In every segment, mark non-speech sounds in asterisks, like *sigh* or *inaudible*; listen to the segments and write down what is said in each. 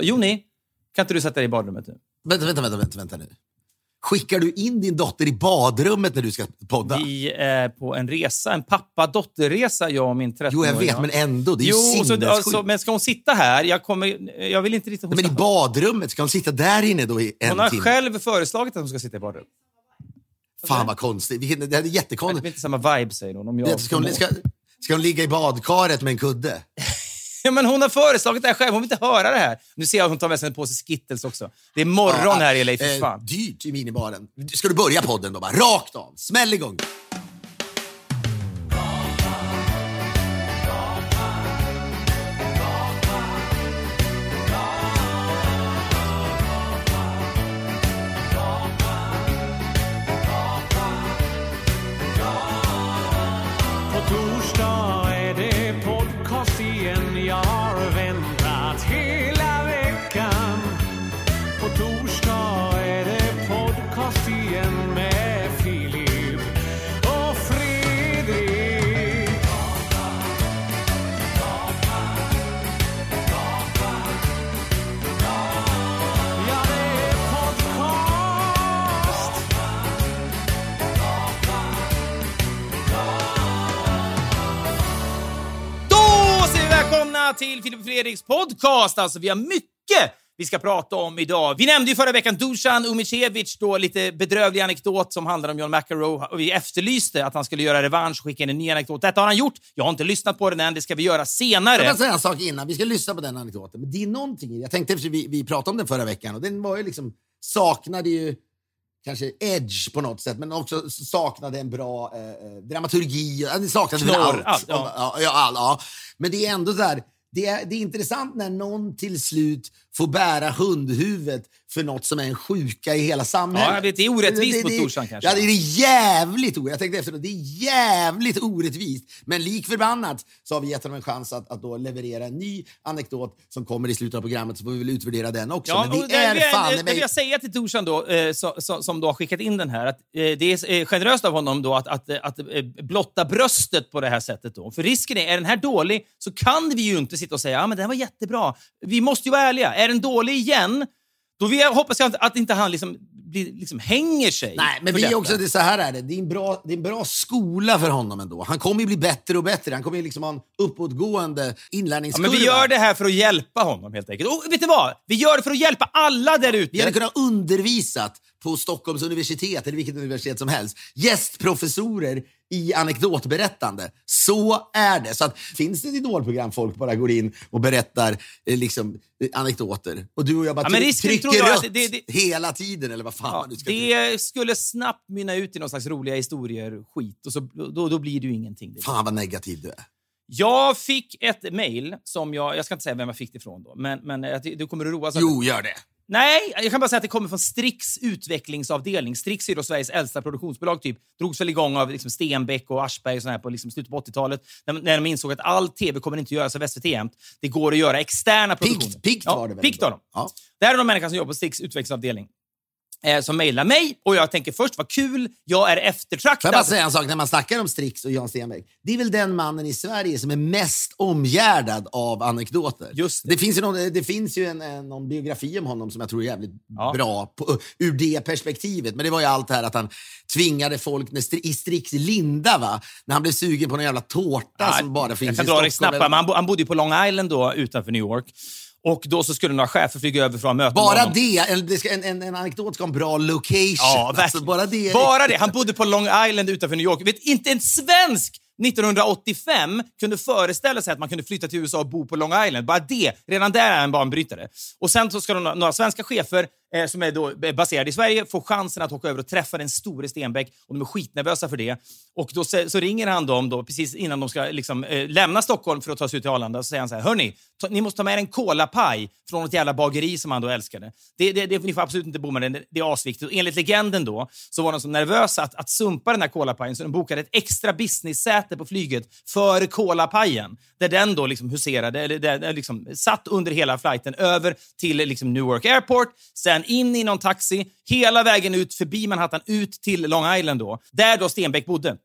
Joni, kan inte du sätta dig i badrummet nu? Vänta, vänta, vänta, vänta, vänta nu. Skickar du in din dotter i badrummet när du ska podda? Vi är på en resa, en pappa-dotter-resa, jag och min 13 Jo, jag vet, men ändå. Det är ju Jo, så, sinnessjukt. alltså, men ska hon sitta här? Jag, kommer, jag vill inte riktigt... Men i badrummet, ska hon sitta där inne då i en hon har timme? själv föreslagit att hon ska sitta i badrum. Fan vad konstigt. Det här är Det jättekonstigt. blir inte samma vibe, säger hon. Om jag Ska hon, ska, ska hon ligga i badkaret med en kudde? Ja, men hon har föreslagit det här själv. Hon vill inte höra det här. Nu ser jag att hon tar med sig en påse Skittles också. Det är morgon här i LA, för eh, fan. Dyrt i minibaren. Ska du börja podden då bara? Rakt av. Smäll igång. Välkomna till Filip och Fredriks podcast. Alltså, vi har mycket vi ska prata om idag. Vi nämnde ju förra veckan Dusan Umicevic, då lite bedrövlig anekdot som handlar om John McEnroe. Och vi efterlyste att han skulle göra revansch och skicka in en ny anekdot. Detta har han gjort. Jag har inte lyssnat på den än. Det ska vi göra senare. Jag vill säga en sak innan. Vi ska lyssna på den anekdoten. Men det är någonting. Jag tänkte, vi, vi pratade om den förra veckan och den var ju liksom, saknade ju kanske edge på något sätt, men också saknade en bra eh, eh, dramaturgi. Den saknade Knorr, allt. allt, ja. ja. Ja, all, ja. Men det är ändå så här, det är, det är intressant när någon till slut får bära hundhuvudet för något som är en sjuka i hela samhället. Ja, det är orättvist Det- mot det- Dorsan kanske. Ja, det är jävligt orättvist. Jag tänkte efter, det är jävligt orättvist. Men lik förbannat så har vi gett honom en chans att, att då leverera en ny anekdot som kommer i slutet av programmet, så får vi väl utvärdera den också. Men och det är det, fan det, mig... jag säga till Dorsan då, eh, så, så, som då har skickat in den här, att eh, det är eh, generöst av honom då att, att, att, eh, blotta bröstet på det här sättet. Då. För risken är, är den här dålig så kan vi ju inte sitta och säga ja men den var jättebra. Vi måste ju vara ärliga. Är den dålig igen, då vill jag, hoppas jag att, inte han liksom, blir, liksom hänger sig. Nej, men vi detta. också, det är så här är det. Det är, en bra, det är en bra skola för honom ändå. Han kommer ju bli bättre och bättre. Han kommer ju liksom ha en uppåtgående Ja, inlärningskurva. men vi gör det här för att hjälpa honom helt enkelt. Och vet du vad? Vi gör det för att hjälpa alla där ute. Vi hade kunnat undervisat på Stockholms universitet eller vilket universitet som helst. Gästprofessorer i anekdotberättande. Så är det. Så att, finns det ett idolprogram folk bara går in och berättar eh, liksom, eh, anekdoter och du och jag bara Ja, tryck- trycker rött att det- det- hela tiden eller vad fan Ja, nu ska trycka. det skulle snabbt mynna ut i någon slags roliga historier, skit. Och så, då, då blir det ju ingenting. Fan vad negativ du är. Jag fick ett mejl som jag... Jag ska inte säga vem jag fick det ifrån då, men, men ty- du kommer att det. Jo, gör det. Nej, jag kan bara säga att det kommer från Strix utvecklingsavdelning. Strix är då Sveriges äldsta produktionsbolag. Typ. Drogs väl igång av liksom Stenbeck och Aschberg och såna här på liksom slutet på 80-talet. När, när de insåg att all tv kommer inte göras av SVT jämt. Det går att göra externa produktioner. Pikt, pikt var det väl? Pikt då? var de. Ja. Det här är de människor som jobbar på Strix utvecklingsavdelning. Eh, som mejlar mig och jag tänker först, vad kul, jag är Får jag bara eftertraktad. säga en sak när man snackar om Strix och Jan Stenbeck. Det är väl den mannen i Sverige som är mest omgärdad av anekdoter. Just det. det. finns ju, någon, det finns ju en, en, någon biografi om honom som jag tror är jävligt Ja. bra på, ur det perspektivet. Men det var ju allt det här att han tvingade folk när, i Strix Linda, va? när han blev sugen på någon jävla tårta Ja, som bara finns jag kan i dra det Stockholm. snabbt. Men han, bo, han bodde ju på Long Island då, utanför New York. Och då så skulle några chefer flyga över för att med Bara honom. det, en, en, en, anekdot ska ha en bra location. Ja, alltså, bara det. Bara det. Han bodde på Long Island utanför New York. Vet, inte en svensk 1985 kunde föreställa sig att man kunde flytta till USA och bo på Long Island. Bara det, redan där är en banbrytare. Och sen så ska de, några svenska chefer eh, som är då eh, baserad baserade i Sverige får chansen att åka över och träffa den store Stenbeck och de är skitnervösa för det. Och då så, så ringer han dem då, precis innan de ska liksom, eh, lämna Stockholm för att ta sig ut till Arlanda och så säger han så här, hörni, ta, ni måste ta med er en kolapaj från ett jävla bageri som han då älskade. Det, det, det, ni får absolut inte bomma den, det, det är asviktigt. Och enligt legenden då så var de så nervösa att, att sumpa den här kolapajen så de bokade ett extra business-säte på flyget för kolapajen. Där den då liksom huserade, eller där, där liksom satt under hela flighten över till liksom Newark Airport, sen in i någon taxi, hela vägen ut förbi Manhattan, ut till Long Island då, där då Stenbeck bodde.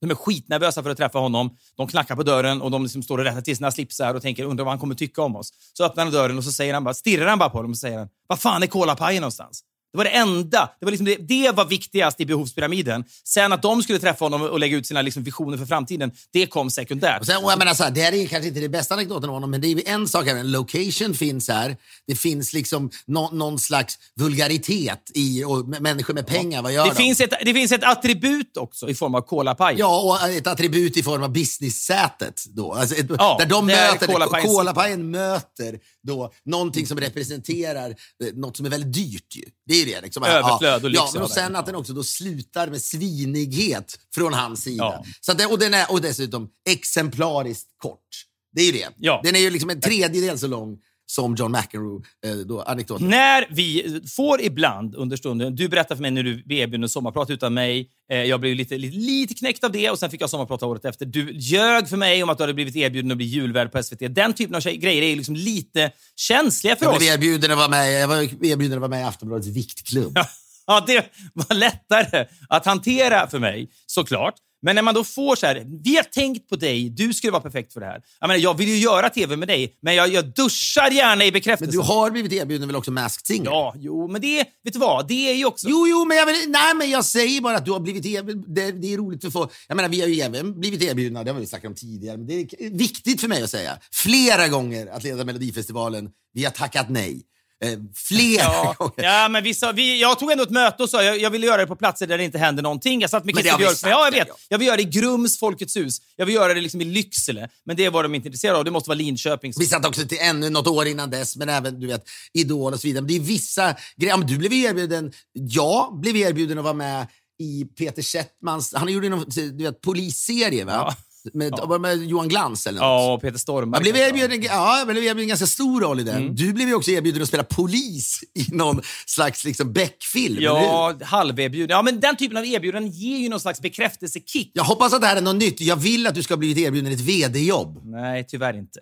De är skitnervösa för att träffa honom. De knackar på dörren och de liksom står och rättar till sina slipsar och tänker undrar vad han kommer tycka om oss. Så öppnar han dörren och så säger han bara, stirrar han bara på dem och säger han, vad fan är kolapajen någonstans? Det var det enda. Det var, liksom det, det var viktigast i behovspyramiden. Sen att de skulle träffa honom och lägga ut sina liksom visioner för framtiden, det kom sekundärt. Och sen, och jag menar så här, det här är kanske inte det bästa anekdoten om honom, men det är en sak här. En location finns här. Det finns liksom nå, någon slags vulgaritet i, och människor med pengar, vad gör Det de? finns, ett, det finns ett attribut också i form av kolapajen. Ja, och ett attribut i form av business-sätet. Då. Alltså ett, Ja, där de möter, Kolapajen. Kolapajen möter då någonting som representerar eh, något som är väldigt dyrt. Ju. Det är ju det. Liksom. Överflöd och lyx Ja, men och sen att den också då slutar med svinighet från hans sida. Ja. Så det, och, den är, och dessutom exemplariskt kort. Det är ju det. Ja. Den är ju liksom en tredjedel så lång som John McEnroe, eh. När vi får ibland under stunden, du berättar för mig när du erbjuden sommarprat utan mig, eh, jag blev lite, lite, lite knäckt av det och sen fick jag sommarprata året efter. Du ljög för mig om att du hade blivit erbjuden att bli julvärd på SVT. Den typen av tjej- grejer är liksom lite känsliga för Jag oss. blev erbjuden att vara med, jag var erbjuden att vara med i Aftonbladets viktklubb. *laughs* Ja, det var lättare att hantera för mig, såklart. Men när man då får så här, vi har tänkt på dig, du skulle vara perfekt för det här. Jag, menar, jag vill ju göra tv med dig, men jag, jag duschar gärna i Men bekräftelse. du har blivit erbjuden väl också Masked Singer? Ja, jo, men det, vet du vad? Det är ju också... Jo, jo, men jag, vill, nej, men jag säger bara att du har blivit erbjuden. Det, det är roligt för folk. Jag menar, vi har ju även blivit erbjudna, det har vi snackat om tidigare, men det är viktigt för mig att säga. Flera gånger att leda Melodifestivalen. Vi har tackat nej. Eh, flera Ja, *laughs* gånger. ja men vi sa, vi, jag tog ändå ett möte och sa jag, jag ville göra det på platser där det inte händer någonting. Jag satt med Christer Björk. sagt, ja, jag vet. ja. Jag vill göra det i Grums Folkets hus. Jag vill göra det liksom i Lycksele. Men det var de inte intresserade av. Det måste vara Linköping. Vi satt också till ännu något år innan dess, men även du vet, Idol och så vidare. Men det är vissa grejer. Men Du blev ju erbjuden, jag blev erbjuden att vara med i Peter Settmans, han gjorde du vet, polisserie va? Ja. Med, det med Johan Glans eller något. Ja, och Peter Stormare. Jag blev ja. erbjuden, ja, jag blev erbjuden en ganska stor roll i den. Mm. Du blev ju också erbjuden att spela polis i någon slags liksom Beck-film. Ja, halverbjuden. Ja, men den typen av erbjudanden ger ju någon slags bekräftelsekick. Jag hoppas att det här är något nytt. Jag vill att du ska ha blivit erbjuden ett vd-jobb. Nej, tyvärr inte.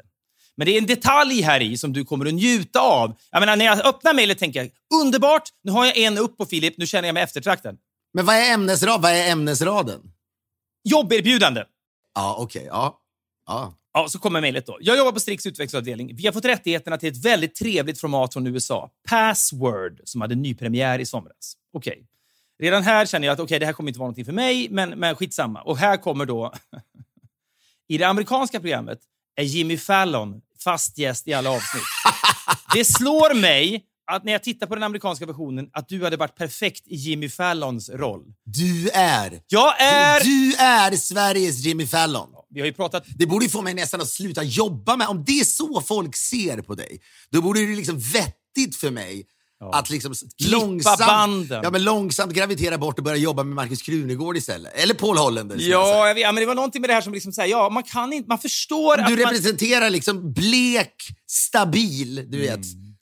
Men det är en detalj här i som du kommer att njuta av. Jag menar, när jag öppnar mejlet tänker jag, underbart, nu har jag en upp på Filip, nu känner jag mig eftertraktad. Men vad är, ämnesrad, vad är ämnesraden? Jobberbjudande. Ja, okej. ja. ja. Ja, så kommer mejlet då. Jag jobbar på Strix utvecklingsavdelning. Vi har fått rättigheterna till ett väldigt trevligt format från USA. Password, som hade nypremiär i somras. Okej. Redan här känner jag att okej, det här kommer inte vara någonting för mig, men, men skitsamma. Och här kommer då... *laughs* I det amerikanska programmet är Jimmy Fallon fast gäst i alla avsnitt. *laughs* Det slår mig att när jag tittar på den amerikanska versionen att du hade varit perfekt i Jimmy Fallons roll. Du är... Jag är... Du är Sveriges Jimmy Fallon. Vi har ju pratat Det borde få mig nästan att sluta jobba med... Om det är så folk ser på dig, då borde det liksom vettigt för mig att liksom Klippa långsamt, banden. ja, men långsamt gravitera bort och börja jobba med Markus Krunegård istället. Eller Paul säger. Ja, jag vet, ja, men det var någonting med det här som liksom säger, ja, man kan inte, man förstår Du att man... representerar liksom blek, stabil, du vet,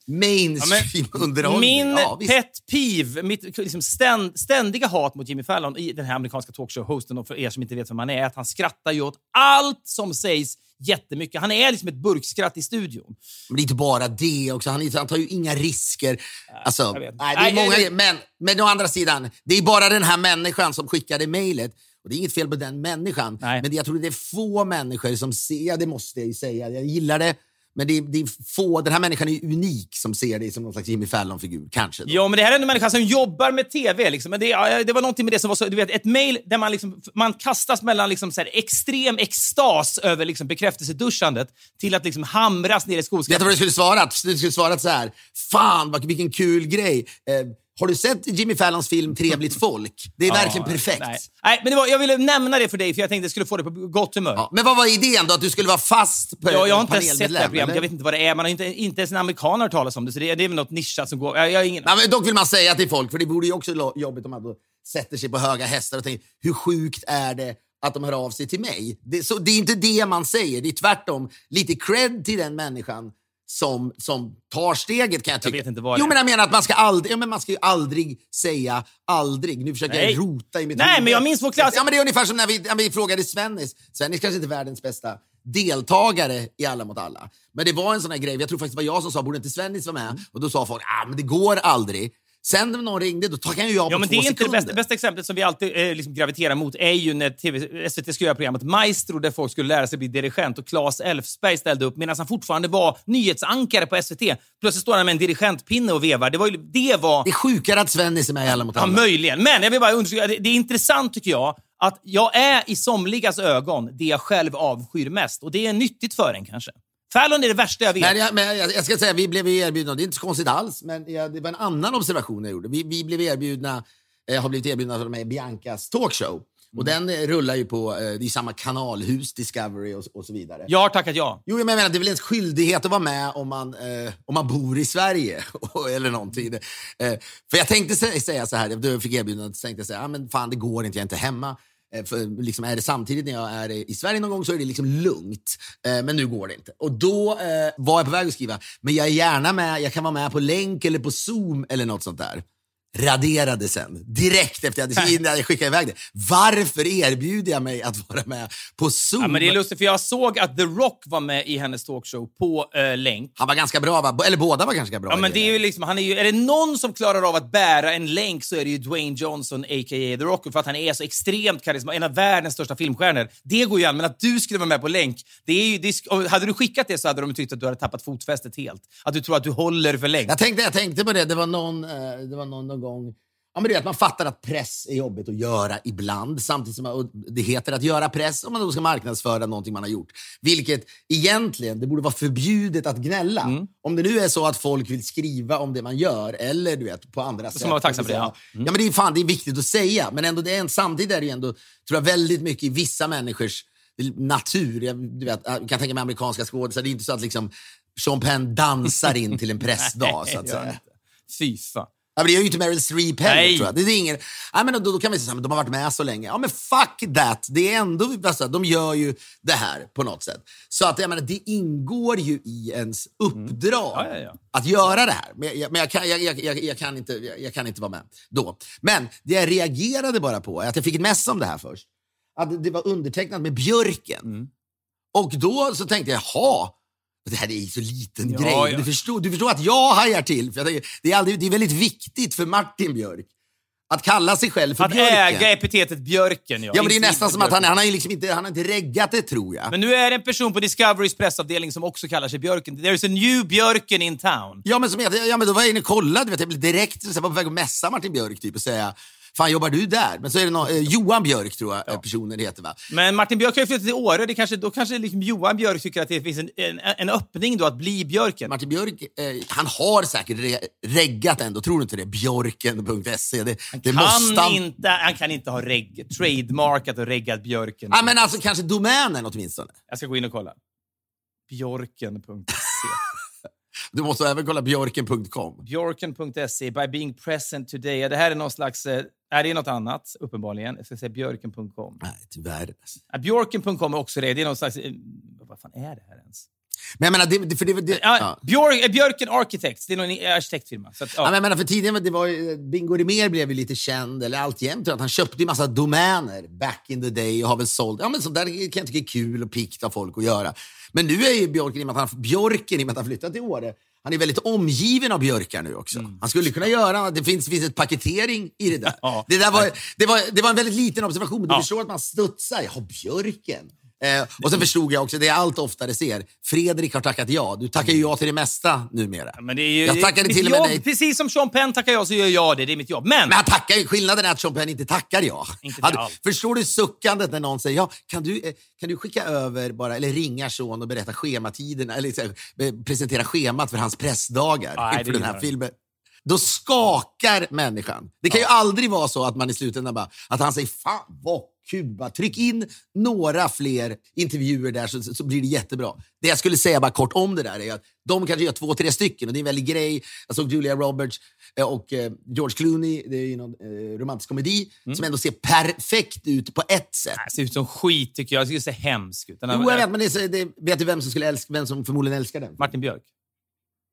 mainstream-underhållning. Min Ja, visst. pet peeve, mitt liksom ständ, ständiga hat mot Jimmy Fallon i den här amerikanska talkshow-hosten, och för er som inte vet vem han är, är att han skrattar ju åt allt som sägs jättemycket. Han är liksom ett burkskratt i studion. Men det är inte bara det också. Han, han tar ju inga risker. Alltså, nej, det är många, men, men å andra sidan, det är bara den här människan som skickade mejlet. Och det är inget fel på den människan. Nej. Men jag tror det är få människor som ser, ja, det måste jag ju säga, jag gillar det. Men det är, det är få, den här människan är unik som ser dig som någon slags Jimmy Fallon-figur, kanske. Då. Ja, men det här är en människa som jobbar med TV. Liksom. Men det, det var någonting med det som var så... Du vet, ett mejl där man, liksom, man kastas mellan liksom, så här, extrem extas över liksom, bekräftelseduschandet till att liksom, hamras ner i Vet du vad du skulle svarat? Du skulle svarat så här. Fan, vilken kul grej. Eh, har du sett Jimmy Fallons film Trevligt folk? Det är verkligen perfekt. Nej, nej men var, jag ville nämna det för dig för jag tänkte att jag skulle få det på gott humör. Ja, men vad var idén då? Att du skulle vara fast på Ja, jag har inte sett det här programmet. Jag vet inte vad det är. Man har inte, inte ens en amerikan har talas om det. Så det, det är väl något nischat som går... Jag, jag ingen... Nej, men dock vill man säga till folk, för det vore ju också jobbigt om man då sätter sig på höga hästar och tänker hur sjukt är det att de hör av sig till mig? Det, så, det är inte det man säger, det är tvärtom lite cred till den människan som, som tar steget kan jag tycka. vet inte vad det jo, är. men jag menar att man ska aldrig, ja, men man ska ju aldrig säga aldrig. Nu försöker Nej. jag rota i mitt Nej, huvud. men jag minns vår klass- Ja, men det är ungefär som när vi, när vi frågade Svennis. Svennis kanske inte är världens bästa deltagare i Alla mot alla. Men det var en sån här grej, jag tror faktiskt det var jag som sa, borde inte Svennis vara med? Och då sa folk, ah, men det går aldrig. Sen när någon ringde, då tackade jag ja på Ja, men två det är inte det bästa, bästa exemplet som vi alltid eh, liksom graviterar mot är ju när TV, SVT skulle göra programmet Maestro där folk skulle lära sig bli dirigent och Claes Elfsberg ställde upp medan han fortfarande var nyhetsankare på SVT. Plötsligt står han med en dirigentpinne och vevar. Det var, ju, det var Det är sjukare att Svennis är med i Alla mot Ja, alla. möjligen. Men jag vill bara understryka, det, det är intressant tycker jag att jag är i somligas ögon det jag själv avskyr mest. Och det är nyttigt för en kanske. Fallon är det värsta jag vet. Jag, men jag, jag ska säga, vi blev ju erbjudna, det är inte så konstigt alls, men jag, det var en annan observation jag gjorde. Vi, vi blev erbjudna, eh, har blivit erbjudna av med Biancas talkshow. Och Mm. den eh, rullar ju på, eh, det är samma kanalhus, Discovery och, och så vidare. Jag har tackat ja. Jo, men jag menar, det är väl ens skyldighet att vara med om man, eh, om man bor i Sverige *laughs* eller någonting. Eh, för jag tänkte sä- säga så här, då jag fick erbjudandet, så tänkte jag säga, ah, men fan det går inte, jag är inte hemma. Eh, för liksom är det samtidigt när jag är i Sverige någon gång så är det liksom lugnt. Eh, men nu går det inte. Och då eh, var jag på väg att skriva, men jag är gärna med, jag kan vara med på länk eller på Zoom eller något sånt där. Raderade sen, direkt efter jag innan jag skickade iväg det. Varför erbjuder jag mig att vara med på Zoom? ja. Men det är lustigt, för jag såg att The Rock var med i hennes talkshow på eh, länk. Han var ganska bra, va? Eller båda var ganska bra. Ja, men det är ju liksom, han är, ju, är det någon som klarar av att bära en länk så är det ju Dwayne Johnson, a.k.a. The Rock, för att han är så extremt karismatisk, en av världens största filmstjärnor. Det går ju an, men att du skulle vara med på länk, det är ju, det hade du skickat det så hade de tyckt att du hade tappat fotfästet helt. Att du tror att du håller för länk. Jag tänkte, jag tänkte på det, det var någon, eh, det var någon, någon gång... Ja, men det är att man fattar att press är jobbigt att göra ibland, samtidigt som det heter att göra press om man då ska marknadsföra någonting man har gjort. Vilket egentligen, det borde vara förbjudet att gnälla. Mm. Om det nu är så att folk vill skriva om det man gör, eller du vet, på andra sätt. man vara tacksam för det, ja. Ja, men det är fan det är viktigt att säga, men ändå, det är, en- samtidigt är det ändå, tror jag, väldigt mycket i vissa människors natur. Jag, du vet, jag kan tänka mig amerikanska skådisar, det är inte så att liksom Sean Penn dansar in till en *laughs* pressdag, så att säga. Fy fan. Ja, men det gör ju inte Meryl Streep heller, tror jag. Det är ingen, ja, men då, då kan vi säga att de har varit med så länge. Ja, men fuck that! Det är ändå, alltså, de gör ju det här på något sätt. Så att, jag menar, det ingår ju i ens uppdrag Mm. Ja, ja, att göra det här. Men, jag, men jag, kan, jag, jag, kan inte, jag, jag kan inte vara med då. Men det jag reagerade bara på är att jag fick ett mess om det här först. Att det var undertecknat med björken. Mm. Och då så tänkte jag, jaha, det här är ju så liten Ja, grej. ja. Du, förstår, du förstår att jag hajar till. För tänker, det, är aldrig, det är väldigt viktigt för Martin Björk att kalla sig själv för Att Björken. äga epitetet björken, ja. ja, men det är nästan som att han, han har liksom inte, han har inte reggat det, tror jag. Men nu är det en person på Discoverys pressavdelning som också kallar sig Björken. There's a new Björken in town. Ja, men, som ja, men då var jag inne och kollade. Vet, jag blev direkt så var på väg att mässa Martin Björk typ, och säga Fan, jobbar du där? Men så är det någon, eh, Johan Björk, tror jag eh, personen heter. Va? Men Martin Björk har ju flyttat till Åre. Det kanske, då kanske liksom Johan Björk tycker att det finns en, en, en öppning då att bli Björken. Martin Björk, eh, han har säkert re, reggat ändå, tror du inte det? Björken.se. Det, det måste Han, han. inte, han kan inte ha reg, trademarkat och reggat Björken. Ja, men alltså kanske domänen åtminstone. Jag ska gå in och kolla. Björken.se. Du måste även kolla björken.com. Björken.se, by being present today. Det här är någon slags... Eh, nej, det är något annat, uppenbarligen. Jag ska säga björken.com. Nej, tyvärr. Ja, Björken.com är också det. Det är någon slags... Eh, vad fan är det här ens? Men jag menar, det, det, för det, det, Ja, ja. Björk, eh, Björken Architects. Det är någon arkitektfirma. Så att, Ja, ja. men jag menar, för tidigare, det var, ju- Bingo Rimér blev ju lite känd, eller alltjämt, att han köpte ju massa domäner back in the day och har väl sålt. Ja, men sånt där kan jag tycka är kul och pikt av folk att göra. Men nu är ju Björken, i och med att han, Björken, i och med att han flyttat till Åre, han är väldigt omgiven av björkar nu också. Han skulle kunna göra, det finns, finns ett paketering i det där. Ja. Det, där var, det, var, det var en väldigt liten observation, men du Ja. förstår att man studsar. Jaha, björken. Eh, och sen förstod jag också, det jag allt oftare ser, Fredrik har tackat ja. Du tackar ju ja till det mesta numera. Men det är ju, jag tackade till och med nej. Precis som Sean Penn tackar jag så gör jag det. Det är mitt jobb. Men, Men han tackar ju. Skillnaden är att Sean Penn inte tackar ja. Inte till allt. förstår du suckandet när någon säger ja, kan du, eh, kan du skicka över bara, eller ringa Sean och berätta schematiderna, eller så, presentera schemat för hans pressdagar Nej, inför den här filmen. Då skakar människan. Det kan ju aldrig vara så att man i slutändan bara, att han säger fan vad kul, bara tryck in några fler intervjuer där så, så, blir det jättebra. Det jag skulle säga bara kort om det där är att de kanske gör två, tre stycken och det är en väldig grej. Jag såg Julia Roberts eh, och eh, George Clooney, det är ju någon eh, romantisk komedi Mm. som ändå ser perfekt ut på ett sätt. det ser ut som skit tycker jag. Det ser hemskt ut. Den här- Jo, jag vet, men det, är det, vet du vem som, skulle älska, vem som förmodligen älskar den? Martin Björk.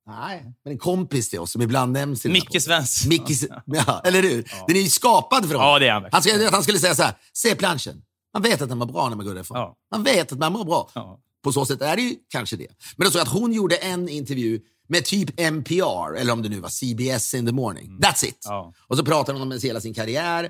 Nej, men en kompis till oss som ibland nämns i Micke Svensson. Micke, ja, eller hur? Den är ju skapad för honom. Ja, det är han han, skulle, han skulle säga så här, se planschen. Man vet att den var bra när man går därifrån. Ja. Man vet att man mår bra. Ja. På så sätt är det ju kanske det. Men jag att hon gjorde en intervju med typ NPR, eller om det nu var CBS in the morning. That's it. Ja. Och så pratar hon om hela sin karriär.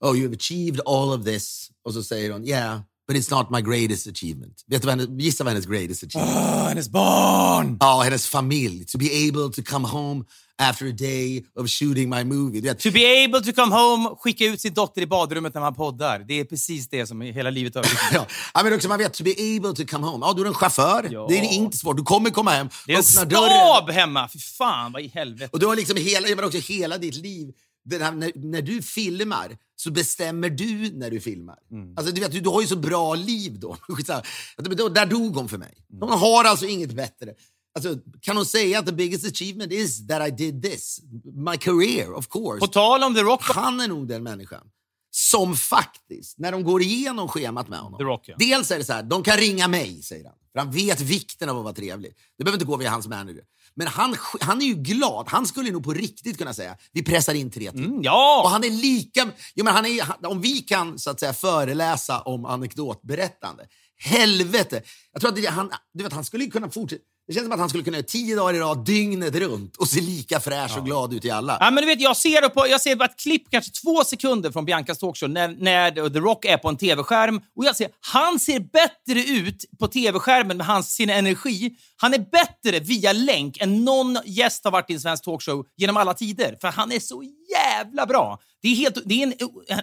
Oh, you've achieved all of this. Och så säger hon, yeah, but it's not my greatest achievement. Vet du vad hennes, gissa vad hennes greatest achievement Åh, hennes barn! Ja, hennes familj. To be able to come home after a day of shooting my movie. Vet, To be able to come home, skicka ut sin dotter i badrummet när man poddar. Det är precis det som är hela livet över. *laughs* Ja, ja, men också man vet, to be able to come home. Ja, du är en chaufför. Ja. Det är inte svårt. Du kommer komma hem, Det är en stab hemma! Fy fan, vad i helvete. Och du har liksom hela, men också hela ditt liv. Den här, när, när du filmar så bestämmer du när du filmar. Mm. Alltså, du, vet, du, du har ju så bra liv då. *laughs* Då- Där dog hon för mig. Mm. Hon har alltså inget bättre. Alltså, kan hon säga att the biggest achievement is that I did this? My career, of course. På tal om The Rock. Han är nog den människan som faktiskt, när de går igenom schemat med honom. Rock, ja. Dels är det så här, de kan ringa mig, säger han. För han vet vikten av att vara trevlig. Det behöver inte gå via hans manager. Men han, han är ju glad. Han skulle nog på riktigt kunna säga, vi pressar in tre till. Mm, ja! Och han är lika... Jo, men han är, om vi kan så att säga föreläsa om anekdotberättande, helvete. Jag tror att det, han, du vet, han skulle ju kunna fortsätta. Det känns som att han skulle kunna göra tio dagar i rad, dygnet runt och se lika fräsch och glad ut i alla. Ja, men du vet, jag ser, på, jag ser bara ett klipp, kanske två sekunder från Biancas talkshow, när, när The Rock är på en tv-skärm. Och jag ser, han ser bättre ut på tv-skärmen med hans, sin energi. Han är bättre via länk än någon gäst har varit i en svensk talkshow genom alla tider. För han är så jävla bra. Det är, helt, det är,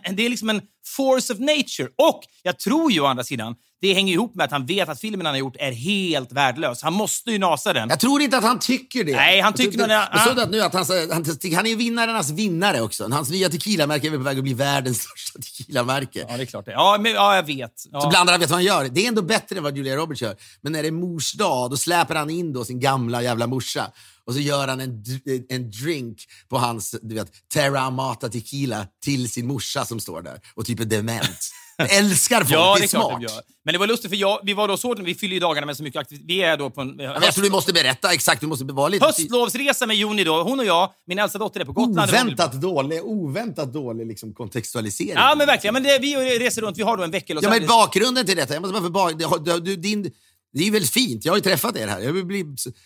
en, det är liksom en force of nature. Och jag tror ju å andra sidan, det hänger ihop med att han vet att filmen han har gjort är helt värdelös. Han måste ju nasa den. Jag tror inte att han tycker det. Nej, han tycker nog. Jag såg att nu att han, han, han är ju vinnarnas vinnare också. Hans nya tequilamärke är på väg att bli världens *laughs* största tequilamärke. Ja, det är klart det. Ja, men, ja jag vet. Ja. Så blandar han vet vad han gör. Det är ändå bättre än vad Julia Roberts gör. Men när det är mors dag, då släpar han in då sin gamla jävla morsa. Och så gör han en, en drink på hans du vet, Terra Amata Tequila till sin morsa som står där och typ är dement. *laughs* Jag *laughs* älskar folk, Ja, det det är smart. de gör. Men det var lustigt, för jag, vi var då så, vi fyller ju dagarna med så mycket aktivitet. Vi är då på en jag tror du måste berätta exakt, du måste vara lite... höstlovsresa med Joni då. Hon och jag, min äldsta dotter är på Gotland. Oväntat dålig, oväntat dålig liksom kontextualisering. Ja, men verkligen. Men det, vi reser runt, vi har då en vecka Ja, men bakgrunden till detta, jag måste bara för bak, det, du, din, det är väldigt fint. Jag har ju träffat er här. Jag blir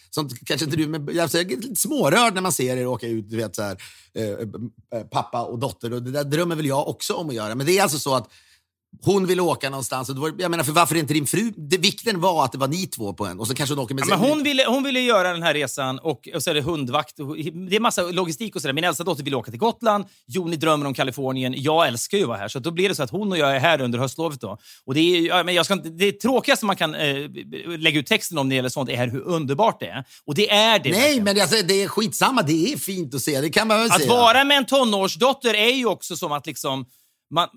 sånt, kanske inte du, men jag är lite smårörd när man ser er åka ut, du vet så här, eh, eh, pappa och dotter. Och det där drömmer väl jag också om att göra. Men det är alltså så att hon ville åka någonstans. Och var, jag menar, för varför inte din fru? Det, vikten var att det var ni två på en och så kanske hon åker med Ja, men hon, ville, hon ville göra den här resan och, och så är det hundvakt. Och, det är massa logistik och sådär. Min äldsta dotter vill åka till Gotland. Joni drömmer om Kalifornien. Jag älskar ju att vara här. Så då blir det så att hon och jag är här under höstlovet. Då. Och det, är, ja, men jag ska inte, det tråkigaste man kan eh, lägga ut texten om när det gäller sånt är hur underbart det är. Och det är det. Nej, verkligen. men alltså, det är skitsamma. Det är fint att se. Det kan man väl Att säga. vara med en tonårsdotter är ju också som att liksom... Man,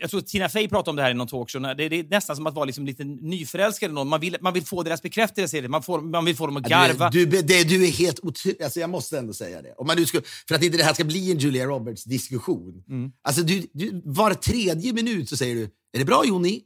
jag tror Tina Fey pratade om det här i någon talkshow. Det, det är nästan som att vara liksom lite nyförälskad i någon. Man vill, man vill få deras bekräftelse. Man, får, man vill få dem att garva. Du, du, det, du är helt otrolig. Alltså jag måste ändå säga det. Om man nu ska, för att inte det här ska bli en Julia Roberts-diskussion. Mm. Alltså du, du, var tredje minut så säger du, är det bra Joni?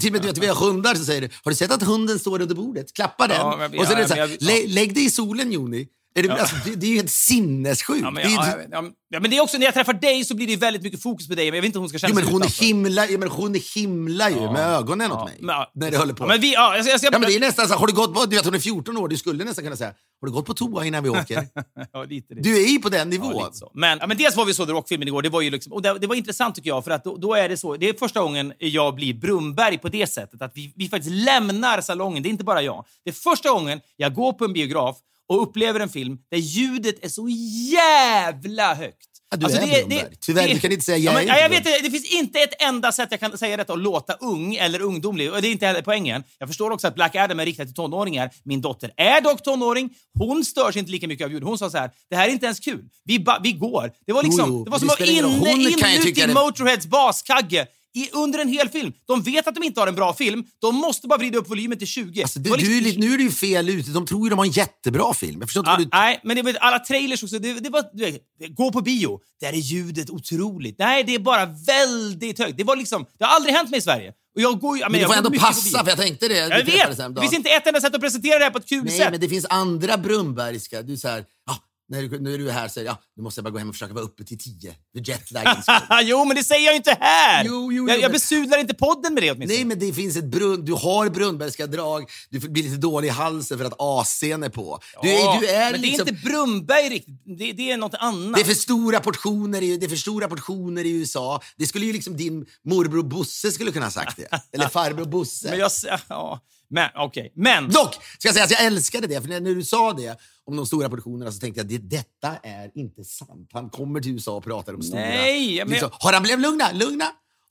Till och med du vet, vi har hundar så säger du, har du sett att hunden står under bordet? Klappa den. Ja, men- och så är det ja, så här, jag- lä, lägg dig i solen Joni. Är det, alltså, det, det är ju helt sinnessjukt. Ja, men, det är, ja, ja, men- ja, det är också när jag träffar dig så blir det väldigt mycket fokus på dig. Men jag vet inte om hon ska känna jo, men sig hon utanför. himlar, ja, men hon himlar ju med ögonen åt Ja, mig. men, ja. när det håller på. Ja, men vi, ja, jag ska, jag ska, Ja, men det är nästan så, har du gått på, du vet hon är 14 år, du skulle nästan kunna säga, har du gått på toa innan vi åker? *laughs* ja, lite det. Du är ju på den Ja, nivån. lite. Men, ja, men dels var vi så The Rock-filmen igår. Det var, ju liksom, och det, det var intressant tycker jag, för att då, då är det så. Det är första gången jag blir Brumberg på det sättet. Att vi, vi faktiskt lämnar salongen. Det är inte bara jag. Det är första gången jag går på en biograf och upplever en film där ljudet är så jävla högt. Ja, du är Brumberg. Tyvärr, du kan inte säga jag ja, men, ja, jag vet, det, det finns inte ett enda sätt jag kan säga detta och låta ung eller ungdomlig. Och det är inte heller poängen. Jag förstår också att Black Adam är riktat till tonåringar. Min dotter är dock tonåring. Hon störs inte lika mycket av ljud. Hon sa så här, det här är inte ens kul. Vi, ba, vi går. Det var liksom, Jo, jo, det var som det att vara inne, inuti det- Motorheads baskagge. I, under en hel film. De vet att de inte har en bra film. De måste bara vrida upp volymen till 20. Alltså, Det du, liksom- du nu är du ju fel ute. De tror ju de har en jättebra film. Ah, du... nej, men det alla trailers också. Det, det var, vet, gå på bio, där är ljudet otroligt. Nej, det är bara väldigt högt. Det, var liksom, det har aldrig hänt mig i Sverige. Och jag går, ju- Men du jag får ändå passa, för jag tänkte det. Jag vet! Det finns inte ett enda sätt att presentera det här på ett kul Nej, sätt. men det finns andra Brumbergska. Du är så här, ja, när du, du är här säger ja, nu måste jag bara gå hem och försöka vara uppe till tio. För jetlagens *laughs* jo, men det säger jag ju inte här! Jo, jo, jag, jo, jag men- besudlar inte podden med det åtminstone. Nej, men det finns ett brunn, du har Brunnbergska drag, du blir lite dålig i halsen för att AC'n är på. Du, Ja, du är men liksom, det är inte Brunnberg riktigt. Det, det är något annat. det är för stora portioner i, det är för stora portioner i USA. Det skulle ju liksom din morbror Bosse skulle kunna ha sagt det. Eller farbror Bosse. Men jag... Ja, men okej. Men... Dock ska jag säga att jag älskade det, för när, du sa det om de stora portionerna så tänkte jag det, detta är inte sant. Han kommer till USA och pratar om stora... Nej, men- liksom, har han blivit... Lugna, lugna!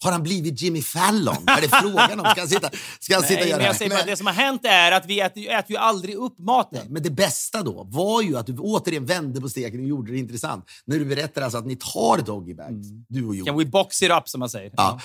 Har han blivit Jimmy Fallon? Är det frågan om? Ska han sitta, ska han sitta och Nej, göra men jag det säger bara, det som har hänt är att vi äter, ju- äter ju aldrig upp maten. Men det bästa då var ju att du återigen vände på steken och gjorde det intressant. När du berättar alltså att ni tar doggybags, du och Johan. Can we box it up, som man säger? Ja,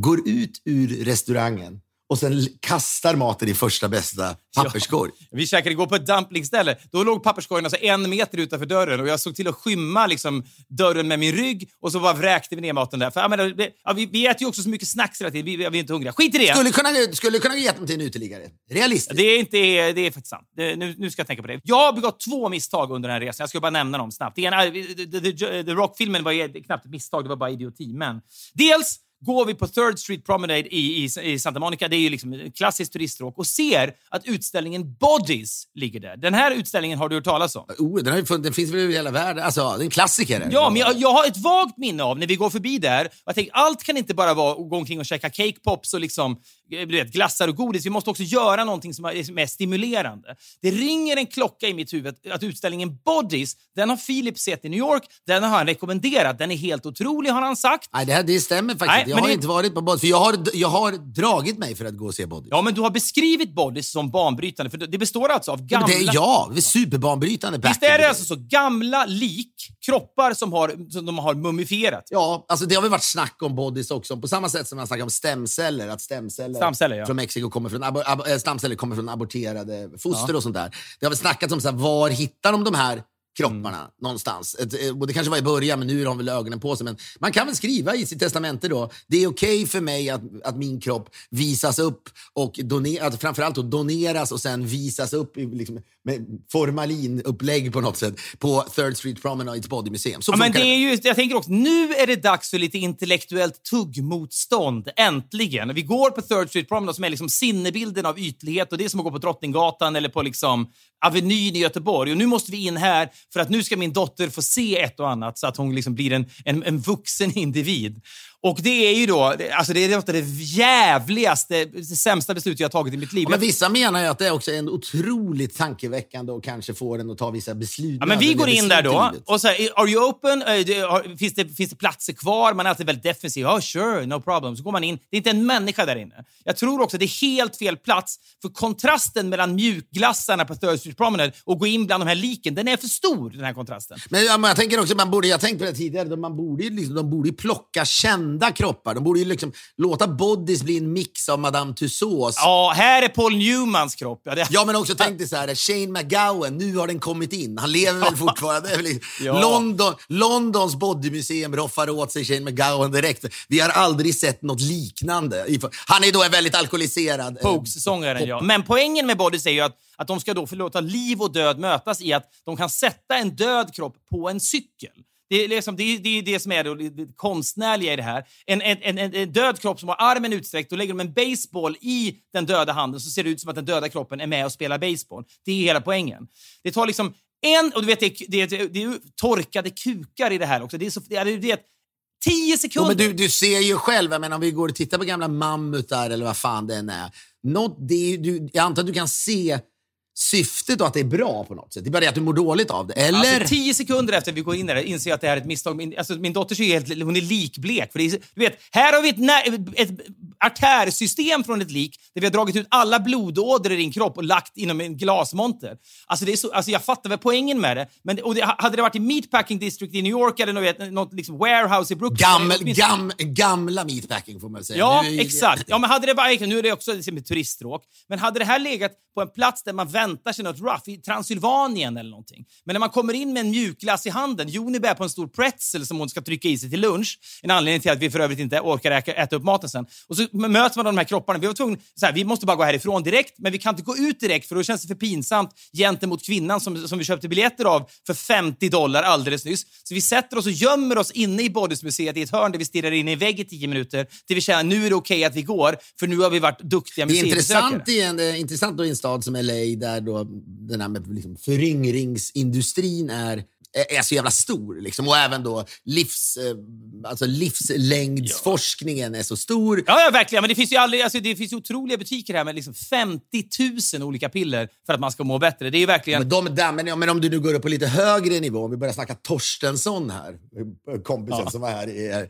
går ut ur restaurangen och sen kastar maten i första bästa *laughs* papperskorg. Vi käkade igår på ett dumplingställe. Då låg papperskorgen alltså en meter utanför dörren och jag såg till att skymma liksom, dörren med min rygg och så bara vräkte vi ner maten där. För, jag menar, det, ja, vi, vi äter ju också så mycket snacks hela tiden. Vi, vi är inte hungriga. Skit i det! Skulle kunna, skulle kunna ge dem till en uteliggare. Realistiskt. Det är, inte, det är faktiskt sant. Det, nu, nu ska jag tänka på det. Jag har begått två misstag under den här resan. Jag ska bara nämna dem snabbt. Det ena, the, the, the, Rock-filmen var knappt ett misstag, det var bara idioti. Men dels går vi på Third Street Promenade i, i, i Santa Monica, det är ju liksom ett klassiskt turiststråk, och ser att utställningen Bodies ligger där. Den här utställningen har du hört talas om? Oh, den, har den finns väl över hela världen. Alltså, det är en klassiker. Ja, men jag, jag har ett vagt minne av när vi går förbi där. Jag tänker, allt kan inte bara vara att gå omkring och käka cake pops och liksom, eh, du vet, glassar och godis. Vi måste också göra någonting som är, är stimulerande. Det ringer en klocka i mitt huvud att utställningen Bodies, den har Filip sett i New York. Den har han rekommenderat. Den är helt otrolig, har han sagt. Nej, det, här, det stämmer faktiskt Nej. Jag men har det- inte varit på Body. För jag har, jag har dragit mig för att gå och se Body. Ja, men du har beskrivit Bodies som banbrytande, för det består alltså av gamla... Men det är, ja, det är superbanbrytande. back Visst är det alltså så? Gamla lik, kroppar som, har, som de har mumifierat. Ja, alltså det har väl varit snack om bodies också. På samma sätt som man snackar om stamceller. Att stamceller, Stamceller, ja. från Mexiko kommer från, abo, abo, eh, stamceller kommer från aborterade foster och sånt där. Det har väl snackats om så här, var hittar de de här kropparna Mm. någonstans? Eh, och det kanske var i början, men nu har de väl ögonen på sig. Men man kan väl skriva i sitt testamente då, det är okej för mig att, att min kropp visas upp och doner, att framförallt då doneras och sen visas upp i, liksom, formalinupplägg på något sätt på Third Street Promenades Body Museum. Så Ja, men det är ju, jag tänker också, nu är det dags för lite intellektuellt tuggmotstånd. Äntligen. Vi går på Third Street Promenade som är liksom sinnebilden av ytlighet och det är som att gå på Drottninggatan eller på liksom Avenyn i Göteborg. Och nu måste vi in här för att nu ska min dotter få se ett och annat så att hon liksom blir en, en, en vuxen individ. Och det är ju då, alltså det är något av det jävligaste, det sämsta beslutet jag har tagit i mitt liv. Ja, men vissa menar ju att det också är en otroligt tankeväckande och kanske får en att ta vissa beslut. Ja, men vi går in där då och säger “Are you open? Eh, Finns det, finns det platser kvar?” Man är alltid väldigt defensiv. “Oh, sure, no problem.” Så går man in. Det är inte en människa där inne. Jag tror också att det är helt fel plats, för kontrasten mellan mjukglassarna på Third Street Promenade och gå in bland de här liken, den är för stor, den här kontrasten. Men, ja, men jag tänker också, man borde, jag tänkte på det tidigare, man borde liksom, de borde plocka kända kroppar. De borde ju liksom låta bodies bli en mix av Madame Tussauds. Ja, här är Paul Newmans kropp. Ja, det, Ja, men också tänk dig så här, Shane McGowan, nu har den kommit in. Han lever väl fortfarande? *laughs* Ja. London, Londons bodymuseum roffar åt sig Shane McGowan direkt. Vi har aldrig sett något liknande. Han är då väldigt alkoholiserad. eh, Pogues-sångaren, ja. Men poängen med Bodies är ju att, att de ska då få låta liv och död mötas i att de kan sätta en död kropp på en cykel. Det är, liksom, det, är, det är det som är det, det konstnärliga i det här. En, en, en, en- död kropp som har armen utsträckt, då lägger de en baseball i den döda handen så ser det ut som att den döda kroppen är med och spelar baseball. Det är hela poängen. Det tar liksom en... Och du vet, det, det, det, är ju torkade kukar i det här också. Det är så... Det det tio Jo, sekunder! men du, du ser ju själv, jag menar, om vi går och tittar på gamla mammutar eller vad fan det än är. Något, det är du, jag antar att du kan se syftet och att det är bra på något sätt. Det är bara det att du mår dåligt av det. Eller? Alltså, tio sekunder efter vi går in där inser jag att det här är ett misstag. Min, alltså, min dotter ju helt, hon är likblek. För det är, du vet, här har vi ett, ett artärsystem från ett lik där vi har dragit ut alla blodådror i din kropp och lagt inom en glasmonter. Alltså, det är så, alltså, jag fattar väl poängen med det. Men, och det, hade det varit i Meatpacking District i New York eller något, något liksom warehouse i Brooklyn... Gammel, gam, gamla meatpacking får man säga. Ja, är exakt. Ja, men hade det bara, nu är det också liksom ett turiststråk, men hade det här legat på en plats där man väntar sig något rough i Transylvanien eller någonting. Men när man kommer in med en mjukglass i handen, Joni bär på en stor pretzel som hon ska trycka i sig till lunch, en anledning till att vi för övrigt inte orkar äta, äta upp maten sen. Och så möter man de här kropparna. Vi var tvungna, så här, vi måste bara gå härifrån direkt, men vi kan inte gå ut direkt för då känns det för pinsamt gentemot kvinnan som, som vi köpte biljetter av för 50 dollar alldeles nyss. Så vi sätter oss och gömmer oss inne i Bodysmuseet i ett hörn där vi stirrar in i en vägg i tio minuter till vi känner nu är det okej att vi går, för nu har vi varit duktiga Det är museibesökare. intressant i, en, eh, intressant då i en stad som LA där då den här med liksom föryngringsindustrin är är så jävla stor. Liksom. Och även då livs, eh, alltså livslängdsforskningen är så stor. Ja, ja, verkligen. Men det finns ju aldrig, alltså, det finns otroliga butiker här med liksom 50 000 olika piller för att man ska må bättre. Det är verkligen... Men, de, där, men, ja, men om du nu går upp på lite högre nivå, om vi börjar snacka Torstensson här, kompisen som var här. i-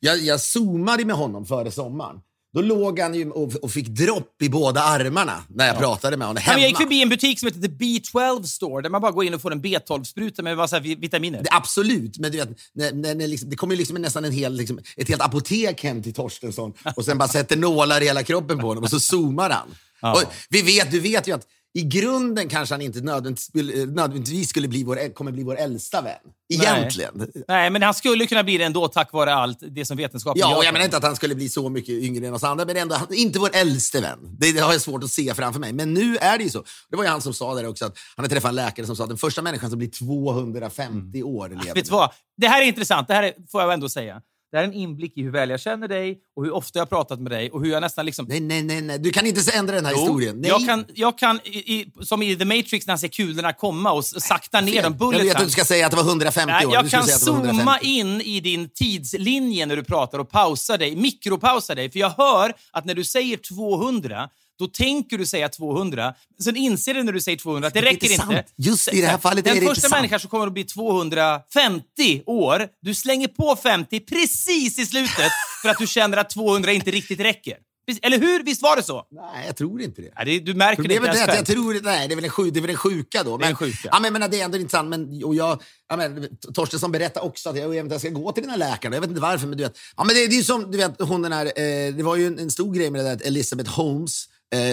Jag, jag zoomade med honom före sommaren. Då låg han ju och, och fick dropp i båda armarna när jag pratade med honom Ja, hemma. men jag gick förbi en butik som heter The B12 Store där man bara går in och får en B12-spruta med massa vi- vitaminer. Det- Absolut, men du vet, när, när, när liksom, det kommer ju liksom nästan en hel, liksom, ett helt apotek hem till Torstensson och sen bara sätter nålar i hela kroppen på honom och så zoomar han. *laughs* Och vi vet, du vet ju att i grunden kanske han inte nödvändigtvis skulle, nödvändigtvis skulle bli vår, kommer bli vår äldsta vän. Egentligen. Nej, men han skulle kunna bli det ändå tack vare allt det som vetenskapen Ja, gör. och jag menar inte att han skulle bli så mycket yngre än oss andra, men ändå han- inte vår äldste vän. Det, det har jag svårt att se framför mig. Men nu är det ju så. Det var ju han som sa där också att han har träffat en läkare som sa att den första människan som blir 250 år lever. Mm. Vet du vad? Det här är intressant. Det här är, får jag ändå säga. Det här är en inblick i hur väl jag känner dig och hur ofta jag har pratat med dig och hur jag nästan liksom... Nej, nej, nej, nej. Du kan inte ändra den här Jo, historien. Nej. Jag kan, jag kan i, som i The Matrix när han ser kulorna komma och sakta ner dem. jag vet att du ska säga att det var 150 Nej, år. jag kan zooma 150. in i din tidslinje när du pratar och pausa dig, mikropausa dig. För jag hör att när du säger 200, då tänker du säga 200. Sen inser du när du säger 200 att det Det är räcker inte sant. Just i det här fallet Den är det första människan som kommer att bli 250 år, du slänger på 50 precis i slutet *laughs* för att du känner att 200 inte riktigt räcker. Eller hur? Visst var det så? Nej, jag tror inte det. Ja, det du märker det inte Problemet är att jag tror, nej, det är väl en, sjuk, det är väl en sjuka då. är Men, en sjuka. Ja, men, men det är ändå intressant. Men, och jag, ja, men, Torstensson berättade också att jag, jag, jag ska gå till den här läkaren. Jag vet inte varför, men du vet. Ja, men det, det är ju som, du vet, hon den här, eh, det var ju en, en stor grej med det där Elizabeth Holmes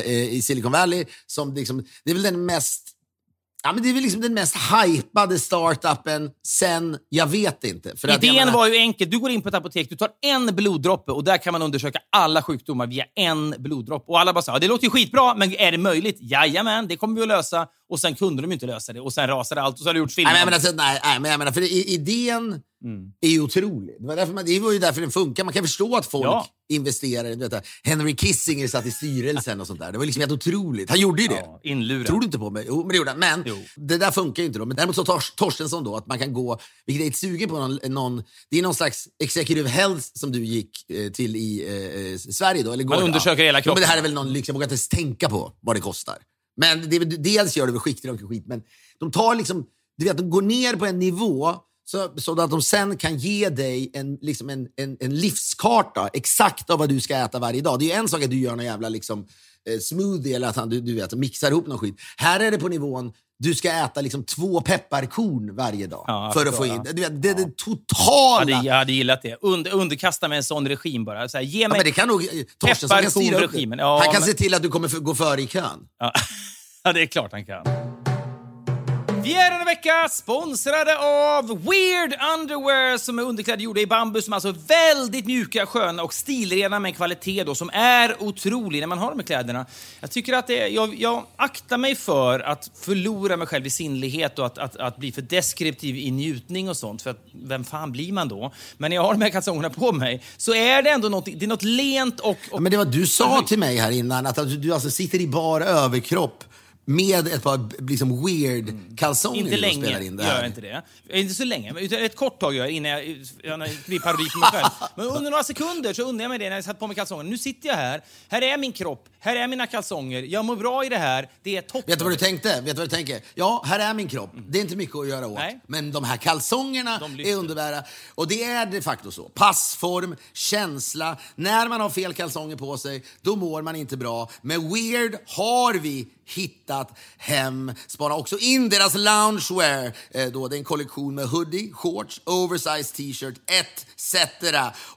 i Silicon Valley. Som liksom, det är väl den mest Ja, men det är väl liksom den mest hypade startupen sen, jag vet inte. För Idén menar- var ju enkel. Du går in på ett apotek, du tar en bloddroppe och där kan man undersöka alla sjukdomar via en bloddroppe. Och alla bara sa, ja, det låter ju skitbra, men är det möjligt? Jajamän, det kommer vi att lösa. Och sen kunde de inte lösa det. Och sen rasade allt och så har det gjorts filmer. Nej, men alltså, nej, nej, men jag menar, för i- idén Mm. är ju otrolig. Det var, därför man, det var ju därför den funkar. Man kan förstå att folk Ja. investerar. Du vet, Henry Kissinger satt i styrelsen och sånt där. Det var liksom helt otroligt. Han gjorde ju det. Ja, inlurad. Tror du inte på mig? Jo, men det gjorde han. Men Jo. det där funkar ju inte då. Men däremot så Tors, Torstensson då, att man kan gå, vilket är lite sugen på, någon, någon, det är någon slags executive health som du gick eh, till i eh, Sverige då, eller går, Man undersöker hela Ja, kroppen. men det här är väl någon lyx, jag vågar inte ens tänka på vad det kostar. Men det, dels gör det väl skiktröntgen skit, men de tar liksom, du vet, de går ner på en nivå så, så att de sen kan ge dig en, liksom en, en, en livskarta exakt av vad du ska äta varje dag. Det är ju en sak att du gör någon jävla liksom, eh, smoothie eller att han, du, du vet, mixar ihop någon skit. Här är det på nivån du ska äta liksom två pepparkorn varje dag Ja, jag för att få in... ja. Du vet, det är det Jag totala... hade, jag hade gillat det. Und, underkasta mig en sån regim bara. Så här, ge Ja, mig... men det kan nog... eh, Torstensson kan styra upp det. Pepparkornregimen, ja, Han kan men- se till att du kommer gå före i kön. Ja. *laughs* ja, det är klart han kan. Vi är en vecka sponsrade av Weird Underwear som är underkläder gjorda i bambu som är alltså väldigt mjuka, sköna och stilrena med en kvalitet då som är otrolig när man har de här kläderna. Jag tycker att det är, jag, jag aktar mig för att förlora mig själv i sinnlighet och att, att, att bli för deskriptiv i njutning och sånt. För att, vem fan blir man då? Men när jag har de här kalsongerna på mig så är det ändå något, det är något lent och... och Ja, men det var du sa till mig här innan att du, du alltså sitter i bar överkropp med ett par liksom weird kalsonger Inte länge spelar in det gör jag inte det. Inte så länge, men ett kort tag gör jag innan jag, blir parodi på mig själv. Men under några sekunder så undrar jag mig det när jag satt på mig kalsongerna. Nu sitter jag här, här är min kropp, här är mina kalsonger, jag mår bra i det här, det är toppen. Vet du vad du tänkte? Vet du vad du tänker? Ja, här är min kropp. Det är inte mycket att göra åt. Nej. Men de här kalsongerna De är underbara. Och det är de facto så. Passform, känsla. När man har fel kalsonger på sig, då mår man inte bra. Med Weird har vi hittat hem. Spana också in deras loungewear. Eh, då, det är en kollektion med hoodie, shorts, oversized t-shirt etc.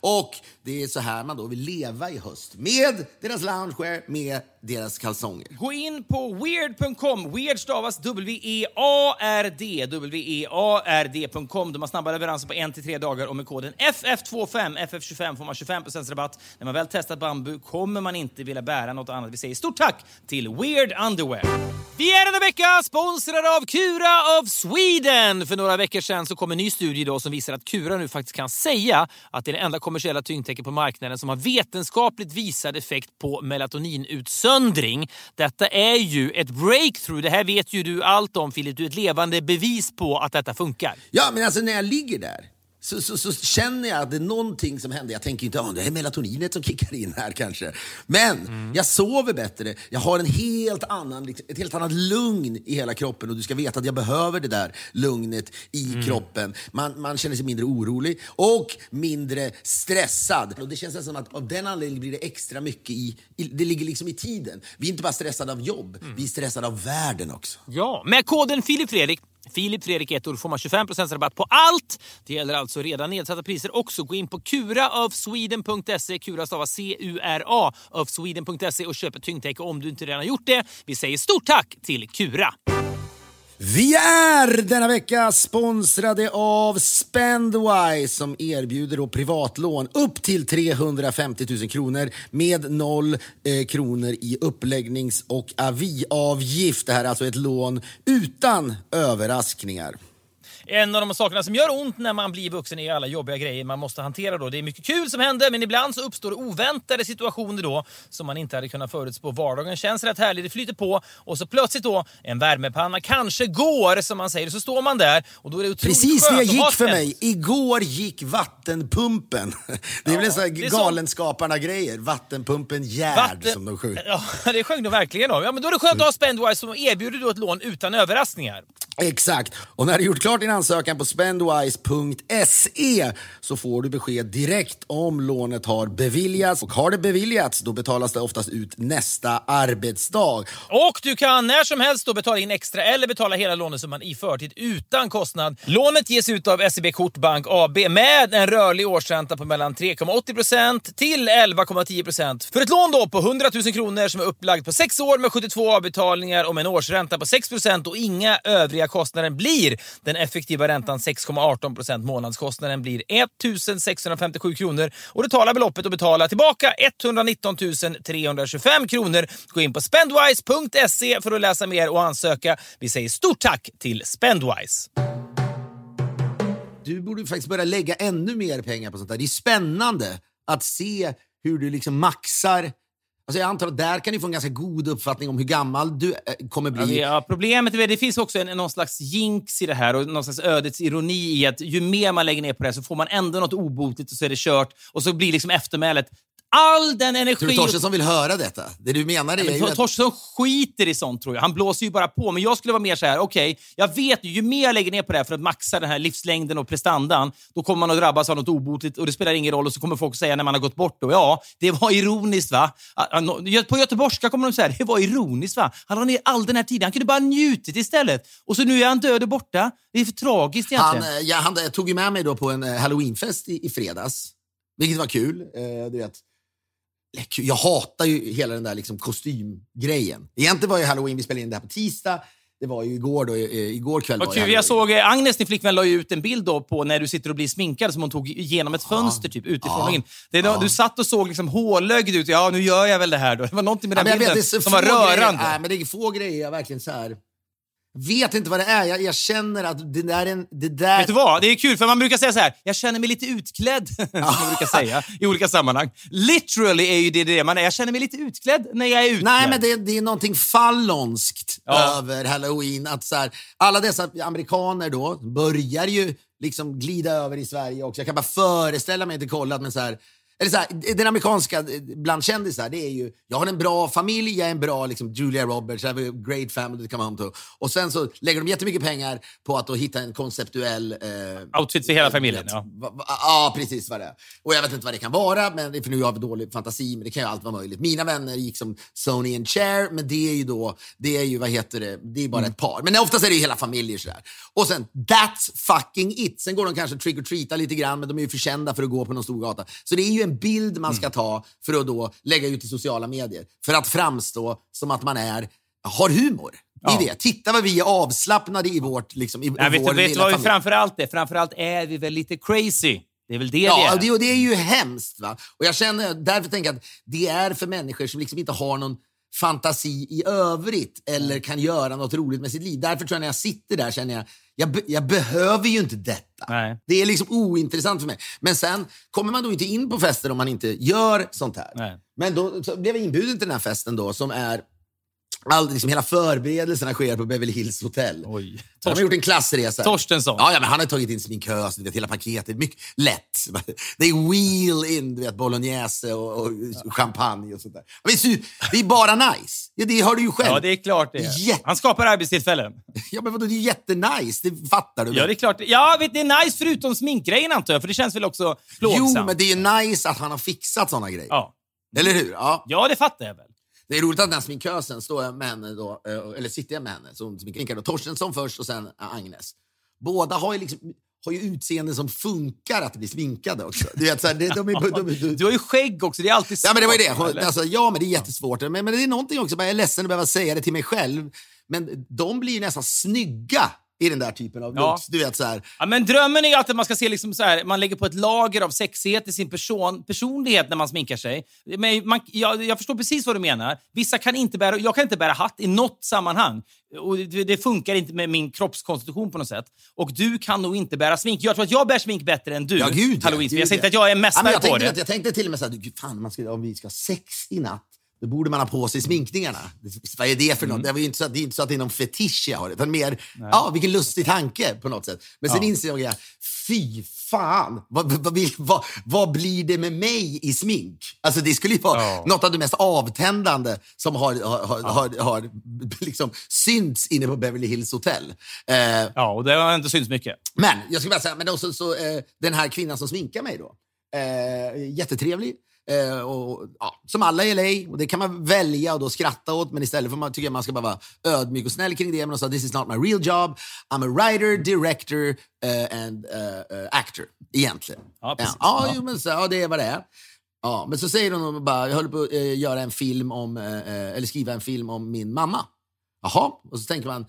Och det är så här man då vill leva i höst. Med deras loungewear, med deras kalsonger. Gå in på weird.com. Weird stavas W-E-A-R-D. W-E-A-R-D.com. De har snabba leveranser på en till tre dagar och med koden FF25, FF25 får man 25 rabatt. När man väl testat bambu kommer man inte vilja bära något annat. Vi säger stort tack till Weird Underwear. Vi är denna vecka sponsrade av Kura of Sweden. För några veckor sedan så kom en ny studie då som visar att Kura nu faktiskt kan säga att det är det enda kommersiella tyngdtäcket på marknaden som har vetenskapligt visad effekt på melatoninutsöndring. Detta är ju ett breakthrough. Det här vet ju du allt om Filip. Du är ett levande bevis på att detta funkar. Ja, men alltså när jag ligger där så, så, så känner jag att det är någonting som händer. Jag tänker inte att det är melatoninet som kickar in här kanske. Men jag sover bättre. Jag har en helt annan, liksom, ett helt annat lugn i hela kroppen och du ska veta att jag behöver det där lugnet i kroppen. Man, man känner sig mindre orolig och mindre stressad. Och det känns som att av den anledningen blir det extra mycket i, i det ligger liksom i tiden. Vi är inte bara stressade av jobb, vi är stressade av världen också. Ja, med koden Filip Fredrik Filip Fredrik ett år får man 25% rabatt på allt. Det gäller alltså redan nedsatta priser också. Gå in på kuraofsweden.se, kura stavas C-U-R-A, ofsweden.se och köp ett tyngdtäcke om du inte redan har gjort det. Vi säger stort tack till Kura! Vi är denna vecka sponsrade av Spendwise som erbjuder då privatlån upp till 350 000 kronor med noll eh, kronor i uppläggnings och aviavgift. Det här är alltså ett lån utan överraskningar. En av de sakerna som gör ont när man blir vuxen är alla jobbiga grejer man måste hantera. Då. Det är mycket kul som händer, men ibland så uppstår oväntade situationer då som man inte hade kunnat förutspå. Vardagen känns rätt härlig, det flyter på och så plötsligt då en värmepanna kanske går, som man säger. Så står man där och då är det otroligt Precis skönt att ha gick för mig. Igår gick vattenpumpen. *laughs* Det är väl en sån här Galenskaparna-grejer. Vattenpumpen Gerd Vatten- som de sjunger. *laughs* Ja, det sjöng de verkligen om. Ja, men då är det skönt att ha Spendwise som erbjuder då ett lån utan överraskningar. Exakt. Och när du gjort klart din ansökan på spendwise.se så får du besked direkt om lånet har beviljats. Och har det beviljats, då betalas det oftast ut nästa arbetsdag. Och du kan när som helst då betala in extra eller betala hela lånesumman i förtid utan kostnad. Lånet ges ut av SEB Kortbank AB med en rörlig årsränta på mellan 3,80% till 11,10% För ett lån då på 100 000 kronor som är upplagt på 6 år med 72 avbetalningar och med en årsränta på 6% och inga övriga kostnader blir den effektiva räntan 6,18 procent Månadskostnaden blir 1 657 kronor och det talar beloppet att betala tillbaka 119 325 kronor. Gå in på spendwise.se för att läsa mer och ansöka. Vi säger stort tack till Spendwise. Du borde faktiskt börja lägga ännu mer pengar på sånt där. Det är spännande att se hur du liksom maxar. Alltså jag antar att där kan ni få en ganska god uppfattning om hur gammal du eh, kommer bli. Ja, det- ja, problemet är att det finns också en, någon slags jinx i det här och någon slags ödets ironi i att ju mer man lägger ner på det så får man ändå något obotligt och så är det kört och så blir liksom eftermälet all den energi... Tror du Torstensson vill höra detta? Det du menar är Men ju. Torstensson skiter i sånt tror jag. Han blåser ju bara på. Men jag skulle vara mer så här, okej, jag vet ju, ju mer jag lägger ner på det här för att maxa den här livslängden och prestandan, då kommer man att drabbas av något obotligt och det spelar ingen roll och så kommer folk säga när man har gått bort då, ja, det var ironiskt va? På göteborgska kommer de säga, det var ironiskt va? Han la ner all den här tiden, han kunde bara njutit istället. Och så nu är han död och borta. Det är för tragiskt Han, egentligen. eh, ja, han eh, tog ju med mig då på en eh, halloweenfest i, i fredags, vilket var kul. Eh, du vet. Jag hatar ju hela den där liksom kostymgrejen. Egentligen var ju halloween, vi spelade in det här på tisdag. Det var ju igår, då, eh, igår kväll. Var kul, jag såg eh, Agnes, din flickvän, la ut en bild då på när du sitter och blir sminkad som hon tog genom ett fönster typ utifrån Ja. och in. Det är då, Du satt och såg liksom hålögd ut. Ja, nu gör jag väl det här då. Det var någonting med Ja, den vet, bilden det är så som var få grejer. rörande. Nej, men det är få grejer jag verkligen så här... Vet inte vad det är. Jag, jag känner att det där är en... Det där... Vet du vad? Det är kul, för man brukar säga så här. Jag känner mig lite utklädd, *laughs* som man brukar säga i olika sammanhang. Literally är ju det det man är. Jag känner mig lite utklädd när jag är utklädd. Nej, men det, det är någonting fallonskt Ja. över halloween. Att så här, alla dessa amerikaner då börjar ju liksom glida över i Sverige också. Jag kan bara föreställa mig, inte kollat, men så här, eller så här, den amerikanska eh, bland kändisar, det är ju, jag har en bra familj, jag är en bra liksom, Julia Roberts, I have a great family to come home to. Och sen så lägger de jättemycket pengar på att hitta en konceptuell... Eh, Outfit för hela familjen, vet, ja. Ja, precis vad det är. Och jag vet inte vad det kan vara, men, för nu har vi dålig fantasi, men det kan ju allt vara möjligt. Mina vänner gick som Sony and Cher, men det är ju då, det är ju, vad heter det, det är bara Mm. ett par. Men oftast är det ju hela familjer sådär. Och sen, that's fucking it. Sen går de kanske trick or treata lite grann, men de är ju för kända för att gå på någon stor gata. Så det är ju en bild man Mm. ska ta för att då lägga ut i sociala medier. För att framstå som att man är, har humor. Det Ja. det. Titta vad vi är avslappnade i vårt, liksom, i, Nej, i vet vår vet lilla vad vi familj. framförallt är? Framförallt är vi väl lite crazy. Det är väl det Ja, det är. det, och det är ju hemskt. Va? Och jag känner, därför tänker jag att det är för människor som liksom inte har någon fantasi i övrigt eller kan göra något roligt med sitt liv. Därför tror jag när jag sitter där känner jag, jag, be, jag behöver ju inte detta. Nej. Det är liksom ointressant för mig. Men sen kommer man då inte in på fester om man inte gör sånt här. Nej. Men då blev jag inbjuden till den här festen då som är All, liksom hela förberedelserna sker på Beverly Hills Hotel. Oj. De har gjort en klassresa. Torstensson. Ja, ja, men han har tagit in sminkös, du vet, hela paketet. Mycket lätt. They wheel in du vet, bolognese och, och champagne och sånt där. Men Det är, bara nice. Ja, det har du ju själv. Ja, det är klart det är. Jätte- Han skapar arbetstillfällen. Ja, men vadå, det är jättenice. Det fattar du väl? Ja, det är klart. Ja, vet, det är nice förutom sminkgrejen antar jag, för det känns väl också plågsamt. Jo, men det är nice att han har fixat såna grejer. Ja. Eller hur? Ja. ja, det fattar jag väl. Det är roligt att den här sminkösen står jag med henne då, eh, eller sitter jag med henne som sminkar då. Torstensson först och sen eh, Agnes. Båda har ju, liksom, har ju utseende som funkar att bli sminkade också. Du vet, så här, de är, de, de, Du har ju skägg också, det är alltid Ja, men det var ju det. svårt, alltså, ja, men det är jättesvårt. Men, men det är någonting också, jag är ledsen att behöva säga det till mig själv, men de blir ju nästan snygga i den där typen av Ja. looks. Du vet, så här. Ja, men drömmen är ju att man ska se liksom så här, man lägger på ett lager av sexighet i sin person, personlighet när man sminkar sig. Men man, jag, jag förstår precis vad du menar. Vissa kan inte bära, jag kan inte bära hatt i något sammanhang. Och det, det funkar inte med min kroppskonstitution på något sätt. Och du kan nog inte bära smink. Jag tror att jag bär smink bättre än du. Ja, gud, ja, gud, jag säger inte ja. att jag är Ja, mästare jag, på tänkte, det. att- jag tänkte till och med så här, gud, fan, man ska, om vi ska ha sex i natt, då borde man ha på sig sminkningarna. Vad är det för något? Det, var ju inte så att, det är inte så att det är någon fetisch jag har, utan mer, ja, vilken lustig tanke på något sätt. Men sen Ja. inser jag, fy fan, vad, vad, vad, vad, blir det med mig i smink? Alltså det skulle ju vara Ja. något av det mest avtändande som har, har, har, har, har liksom synts inne på Beverly Hills Hotel. Eh, Ja, och det har inte synts mycket. men jag skulle bara säga, men också så, eh, den här kvinnan som sminkar mig då. Eh, jättetrevlig. Eh, och, ja, som alla i LA. Och det kan man välja och då skratta åt. Men istället för man, tycker jag man ska bara vara ödmjuk och snäll kring det. Men hon sa, this is not my real job. I'm a writer, director eh, and eh, eh, actor. Egentligen. Ja, precis. Ja, Ja. Jo, men så, ja, det är vad det är. Ja, men så säger hon bara, jag håller på att göra en film om, eller skriva en film om min mamma. Jaha, och så tänker man,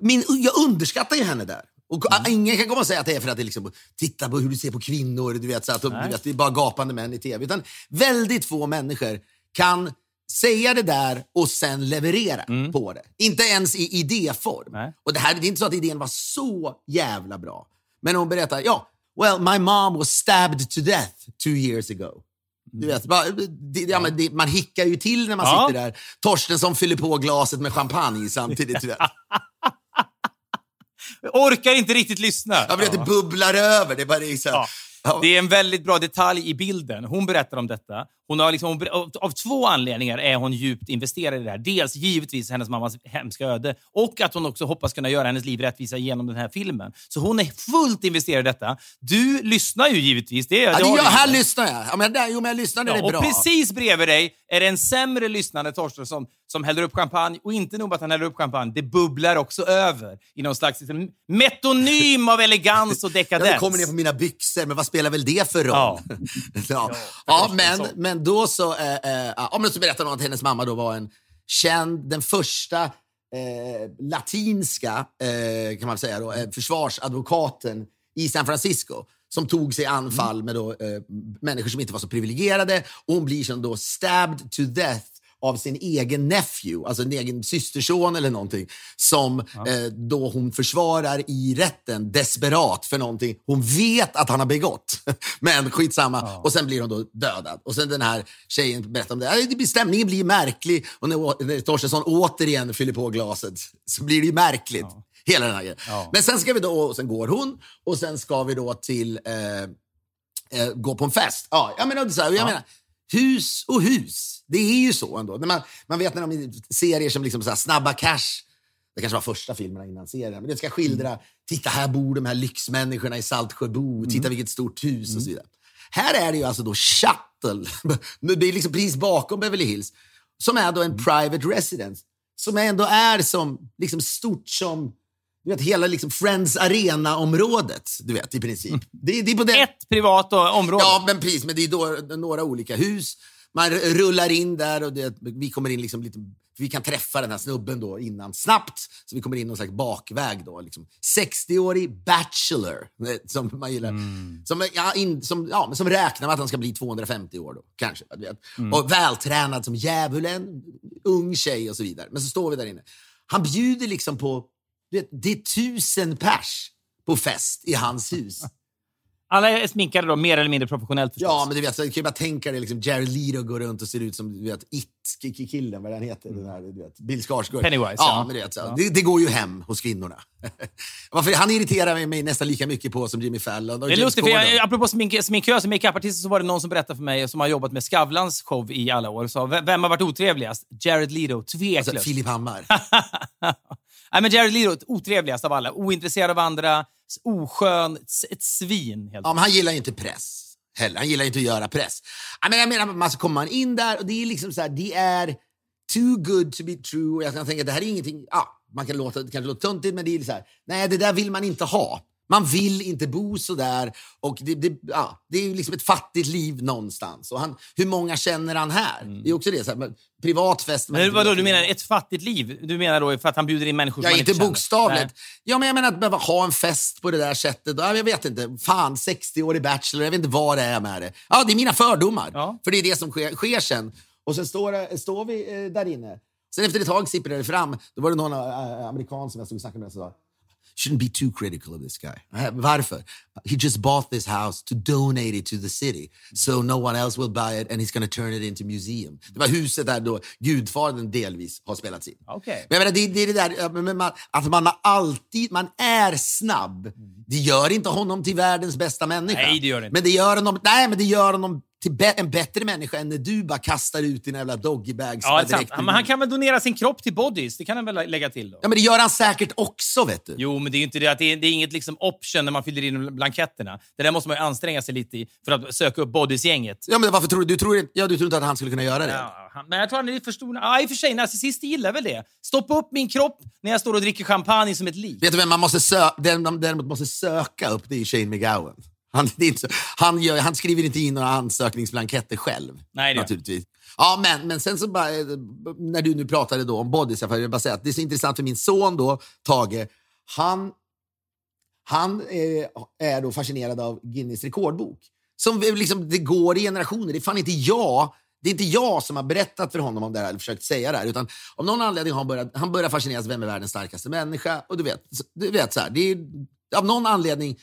min, jag underskattar ju henne där. Och Ingen kan komma och säga att det är för att det liksom, titta på hur du ser på kvinnor, du vet, så att du vet, det är bara gapande män i tv. Utan väldigt få människor kan säga det där och sen leverera på det. Inte ens i idéform. Nej. Och det, här, det är inte så att idén var så jävla bra. Men hon berättar, ja, well, my mom was stabbed to death two years ago. Du vet, men det, man hickar ju till när man Ja. sitter där. Torstensson fyller på glaset med champagne samtidigt. Du vet. *laughs* Jag orkar inte riktigt lyssna. Ja, men det bubblar över. Det är bara det är här, Ja. ja. Det är en väldigt bra detalj i bilden. Hon berättar om detta. Hon har liksom, av, två anledningar är hon djupt investerad i det här. Dels givetvis hennes mammas hemska öde och att hon också hoppas kunna göra hennes liv rättvisa genom den här filmen. Så hon är fullt investerad i detta. Du lyssnar ju givetvis. Det, Ja, det det du här lyssnar jag. Ja, men där, jo, men jag lyssnar när det Ja, är och bra. precis bredvid dig är det en sämre lyssnande Torstensson som häller upp champagne. Och inte nog med att han häller upp champagne, det bubblar också över i någon slags liksom, metonym av elegans och Ja, dekadens. det kommer ner på mina byxor, men vad spelar väl det för roll? Ja. *laughs* Ja, ja. Men, men då så, eh, eh, ja, men så berättar hon att hennes mamma då var en känd, den första eh, latinska, eh, kan man säga då, eh, försvarsadvokaten i San Francisco som tog sig an fall med då, eh, människor som inte var så privilegierade. Och hon blir som då stabbed to death av sin egen nephew, alltså en egen systerson eller någonting, som eh, då hon försvarar i rätten desperat för någonting hon vet att han har begått. *laughs* Men skitsamma. Och sen blir hon då dödad. Och sen den här tjejen berättar om det. Ja, det blir, stämningen blir märklig och när, när Torstensson återigen fyller på glaset så blir det ju märkligt. Hela den här grejen. Ja. Men sen ska vi då, och sen går hon och sen ska vi då till eh, eh, gå på en fest. Ja, jag menar, så här, jag Ja. menar, hus och hus. Det är ju så ändå. När man, man vet när de serier som liksom så Snabba Cash, det kanske var första filmerna innan serien, men det ska skildra, titta här bor de här lyxmänniskorna i Saltsjöbo, titta vilket stort hus och så vidare. Här är det ju alltså då Shuttle, *laughs* det är liksom precis bakom Beverly Hills, som är då en private residence, som ändå är som, liksom stort som du vet, hela liksom Friends Arena-området, du vet, i princip. Det, det är på den... Ett privat område. Ja, men precis. Men det är då, några olika hus. Man rullar in där och det, vi kommer in liksom lite... Vi kan träffa den här snubben då innan snabbt. Så vi kommer in någon slags bakväg då. Liksom. 60-årig bachelor, *laughs* som man gillar. Som, ja, in, som, ja, som räknar med att han ska bli 250 år då, kanske. Vet. Och vältränad som djävulen, ung tjej och så vidare. Men så står vi där inne. Han bjuder liksom på... Vet, det är tusen pers på fest i hans hus. *laughs* Alla är sminkade då, mer eller mindre professionellt förstås. Ja, men du vet, så kan ju bara tänka dig liksom Jared Leto går runt och ser ut som du vet, It-killen, vad han heter, den här, du vet, Bill Skarsgård. Pennywise, Ja, ja. men du vet, så. Ja. Det, det går ju hem hos kvinnorna. *laughs* Varför, han irriterar mig, nästan lika mycket på som Jimmy Fallon och Det är lustigt, för jag, apropå smink, sminkös och makeupartister så var det någon som berättade för mig som har jobbat med Skavlans show i alla år. Vem vem har varit otrevligast? Jared Leto, tveklöst. Alltså, Filip Hammar. *laughs* Nej, men Jared Leto, otrevligast av alla. Ointresserad av andra, oskön, ett, svin helt Ja, men han gillar ju inte press heller. Han gillar inte att göra press. Men jag menar, man så kommer man in där och det är liksom så här, det är too good to be true. Och jag kan tänka, det här är ingenting, ja, man kan låta, det kanske låter töntigt, men det är så här, nej, det där vill man inte ha. Man vill inte bo så där och det, det, ja, det är ju liksom ett fattigt liv någonstans. Och han, hur många känner han här? Det är också det, så här, men, privat fest. Men inte vadå, du menar ett fattigt liv? Du menar då för att han bjuder in människor som Ja, man inte känner? bokstavligt. Nej. Ja, men jag menar att behöva ha en fest på det där sättet. Ja, jag vet inte. Fan, 60-årig bachelor. Jag vet inte vad det är med det. Ja, det är mina fördomar. Ja. För det är det som sker, sker sen. Och sen står, står vi eh, där inne. Sen efter ett tag sipprar det fram. Då var det någon eh, amerikan som jag stod och snackade med som sa Shouldn't be too critical of this guy. Varför? He just bought this house to donate it to the city. So no one else will buy it and he's gonna turn it into museum. Det var huset där då Gudfadern delvis har spelats in. Okej. Men jag menar, det, det är det där man, att man alltid, man är snabb. Det gör inte honom till världens bästa människa. Nej, det gör det inte. Men det gör honom, nej, men det gör honom till en bättre människa än när du bara kastar ut dina jävla doggybags. Ja, direkt Men han kan väl donera sin kropp till bodies? Det kan han väl lägga till då? Ja, men det gör han säkert också, vet du. Jo, men det är inte det att det är, det är inget liksom option när man fyller in blanketterna. Det där måste man ju anstränga sig lite i för att söka upp bodies-gänget. Ja, men varför tror du, du tror, inte- ja, du tror inte att han skulle kunna göra det? Ja, han- men jag tror han är lite för stor. Ja, i och för sig, narcissister gillar väl det. Stoppa upp min kropp när jag står och dricker champagne som ett lik. Vet du vem man måste sö- den man däremot måste söka upp? Det är Shane McGowan. Han, så, han, gör, han skriver inte in några ansökningsblanketter själv. Nej, det naturligtvis. Ja, men, men sen så bara, eh, när du nu pratade då om bodies, jag vill bara säga att det är så intressant för min son då, Tage, han, han eh, är då fascinerad av Guinness rekordbok. Som liksom, det går i generationer. Det är fan inte jag det är inte jag som har berättat för honom om det här, eller försökt säga det här, utan av någon anledning har han börjat, han börjar fascineras vem är världens starkaste människa. Och du vet, du vet så här, det är, av någon anledning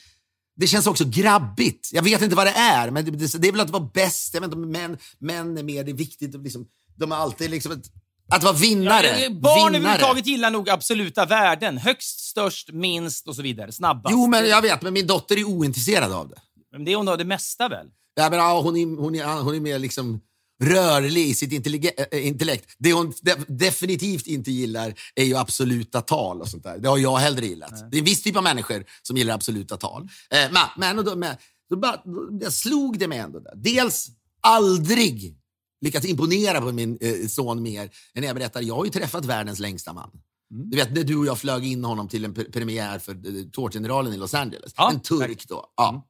det känns också grabbigt. Jag vet inte vad det är, men det, det, det är väl att vara bäst. Jag vet inte män, män är mer det är viktigt. att Liksom, de är alltid liksom ett, att vara vinnare. Ja, Barn vinnare. överhuvudtaget gillar nog absoluta värden. Högst, störst, minst och så vidare. Snabbast. Jo, men jag vet, men min dotter är ointresserad av det. Men det är hon har det mesta väl? Ja, men, ja, hon, är, hon, är, hon är mer liksom rörlig i sitt intellige- äh, intellekt. Det hon de, definitivt inte gillar är ju absoluta tal och sånt där. Det har jag hellre gillat. Det är en viss typ av människor som gillar absoluta tal. Eh, men men då, men, då, bara, då, jag slog det mig ändå där. Dels aldrig lyckats imponera på min eh, son mer än när jag berättar jag har ju träffat världens längsta man. Du vet, när du och jag flög in honom till en pre- premiär för eh, Tårtgeneralen i Los Angeles. Ja, en turk då. Ja.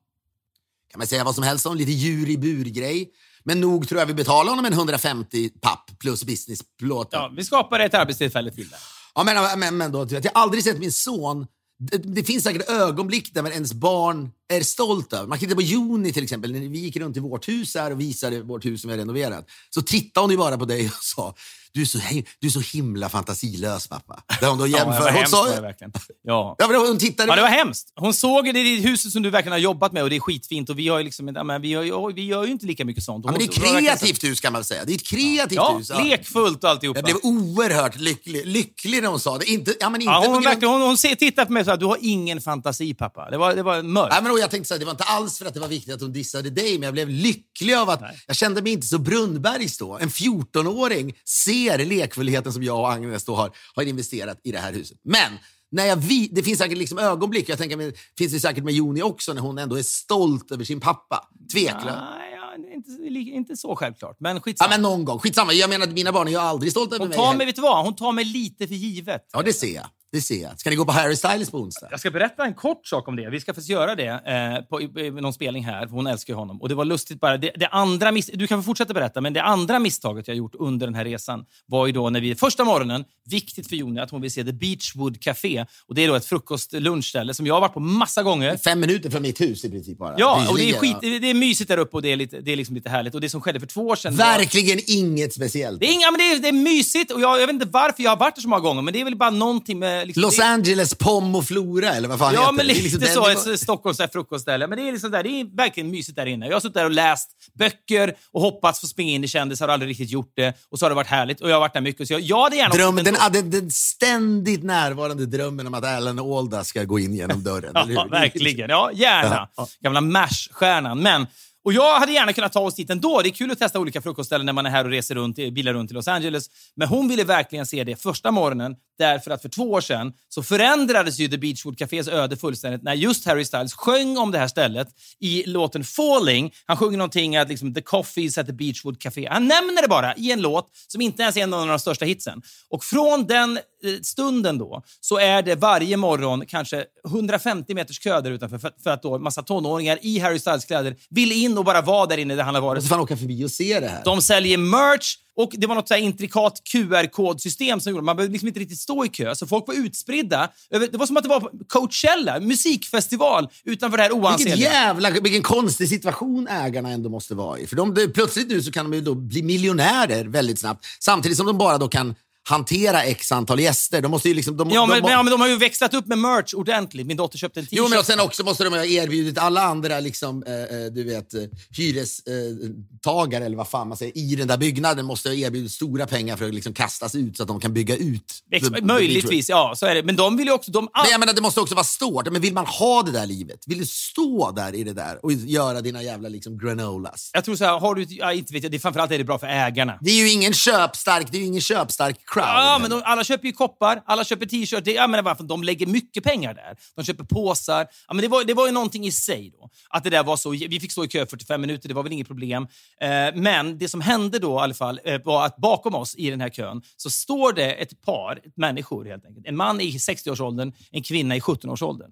Kan man säga vad som helst om, lite djur i bur-grej. Men nog tror jag vi betalar honom en 150 papp plus businessplåt. Ja, vi skapar ett arbetstillfälle till där. Ja, men, men, men då, jag har aldrig sett min son... Det, det finns säkert ögonblick där ens barn är stolt över. Man kan titta på Joni till exempel, när vi gick runt i vårt hus här och visade vårt hus som vi har renoverat. Så tittade hon ju bara på dig och sa, du är så, du är så himla fantasilös pappa. Där hon då Ja, jämför. var hon sa, var verkligen. Ja. ja, men hon tittade... Ja, det var hemskt. Hon såg det i huset som du verkligen har jobbat med och det är skitfint. Och vi, har liksom, ja, men vi, har, ju- vi gör ju inte lika mycket sånt. Ja, men det är verkligen kreativt hus kan man säga. Det är ett kreativt Ja, hus. Ja. lekfullt och alltihopa. Jag blev oerhört lycklig, lycklig när hon sa det. Inte, ja, men inte Ja, hon, grund- verkligen, hon, hon tittar på mig och sa att du har ingen fantasi pappa. Det var, det var mörkt. Nej, men jag tänkte så här, det var inte alls för att det var viktigt att hon dissade dig, men jag blev lycklig av att jag kände mig inte så Brunnbergs då. En 14-åring ser lekfullheten som jag och Agnes då har, har investerat i det här huset. Men när jag vi, det finns säkert liksom ögonblick, jag tänker, finns det säkert med Joni också, när hon ändå är stolt över sin pappa. Tveklöst. Ja, inte, inte så självklart. Men Ja, skitsamma. men någon gång. Skitsamma. Jag menar, att mina barn är ju aldrig stolta över hon mig. tar heller. mig, vet du vad? Hon tar mig lite för givet. Ja, det ser jag. Det ser jag. Ska ni gå på Harry Styles på onsdag? Jag ska berätta en kort sak om det. Vi ska faktiskt göra det eh, på i, någon spelning här. Hon älskar ju honom. Och det var lustigt bara. Det, det andra miss, du kan få fortsätta berätta, men det andra misstaget jag gjort under den här resan var ju då när vi första morgonen, viktigt för Joni att hon vill se The Beachwood Café. Och det är då ett frukost-lunchställe som jag har varit på massa gånger. Fem minuter från mitt hus i princip bara. Ja, och det är, skit, ja. det är mysigt där uppe och det är, lite, det är liksom lite härligt. Och det som skedde för två år sedan... var- Verkligen inget speciellt. Det är, inga, men det är, det är mysigt och jag, jag vet inte varför jag har varit där så många gånger, men det är väl bara någonting med... Liksom, Los det, Angeles Pom och Flora, eller vad fan Ja, heter men det? Det är lite liksom så. den nivån. Ett Stockholms frukostställe. Men det är, liksom där, det är verkligen mysigt där inne. Jag har suttit där och läst böcker och hoppats få springa in i kändisar och aldrig riktigt gjort det. Och så har det varit härligt. Och jag har varit där mycket. Så jag, jag hade gärna åkt den, ja, den, den ständigt närvarande drömmen om att Alan Alda ska gå in genom dörren. *laughs* Ja, verkligen. Ja, gärna. Gamla MASH-stjärnan. Men, och jag hade gärna kunnat ta oss dit ändå. Det är kul att testa olika frukostställen när man är här och reser runt, bilar runt i Los Angeles. Men hon ville verkligen se det första morgonen därför att för två år sedan så förändrades ju The Beachwood Cafés öde fullständigt när just Harry Styles sjöng om det här stället i låten Falling. Han sjunger någonting att liksom, the coffees at the Beachwood Café. Han nämner det bara i en låt som inte ens är en av de största hitsen. Och från den stunden då så är det varje morgon kanske 150 meters kö där utanför för, för att då massa tonåringar i Harry Styles kläder vill in och bara vara där inne där han har varit. måste fan åka förbi och se det här. De säljer merch och det var något så här intrikat QR-kodsystem som gjorde man behövde liksom inte riktigt stå i kö. Så folk var utspridda. Det var som att det var på Coachella, musikfestival, utanför det här oansenliga. jävla, vilken konstig situation ägarna ändå måste vara i. För de, plötsligt nu så kan de ju då bli miljonärer väldigt snabbt. Samtidigt som de bara då kan hantera x antal gäster. De måste ju liksom... De, Ja de, men, de, ja, men de har ju växlat upp med merch ordentligt. Min dotter köpte en t-shirt. Jo, men och sen också måste de ha erbjudit alla andra liksom, eh, eh, du vet, eh, hyrestagare eller vad fan man säger, i den där byggnaden måste ha erbjudit stora pengar för att liksom kastas ut så att de kan bygga ut. Ex- the- the Möjligtvis, ja. Så är det. Men de vill ju också... De, Men jag menar, det måste också vara stort. Men vill man ha det där livet? Vill du stå där i det där och göra dina jävla liksom granolas? jag tror så här, har du... Ja, inte vet jag, det, framförallt är det bra för ägarna. Det är ju ingen köpstark, det är ju ingen köpstark crowd. Ja, men de, alla köper ju koppar, alla köper t-shirts. Jag menar varför de lägger mycket pengar där. De köper påsar. Ja, men det, var, det var ju någonting i sig då. Att det där var så. Vi fick stå i kö 45 minuter, det var väl inget problem. Eh, men det som hände då i alla fall eh, var att bakom oss i den här kön så står det ett par ett människor helt enkelt. En man i 60-årsåldern, en kvinna i 17-årsåldern.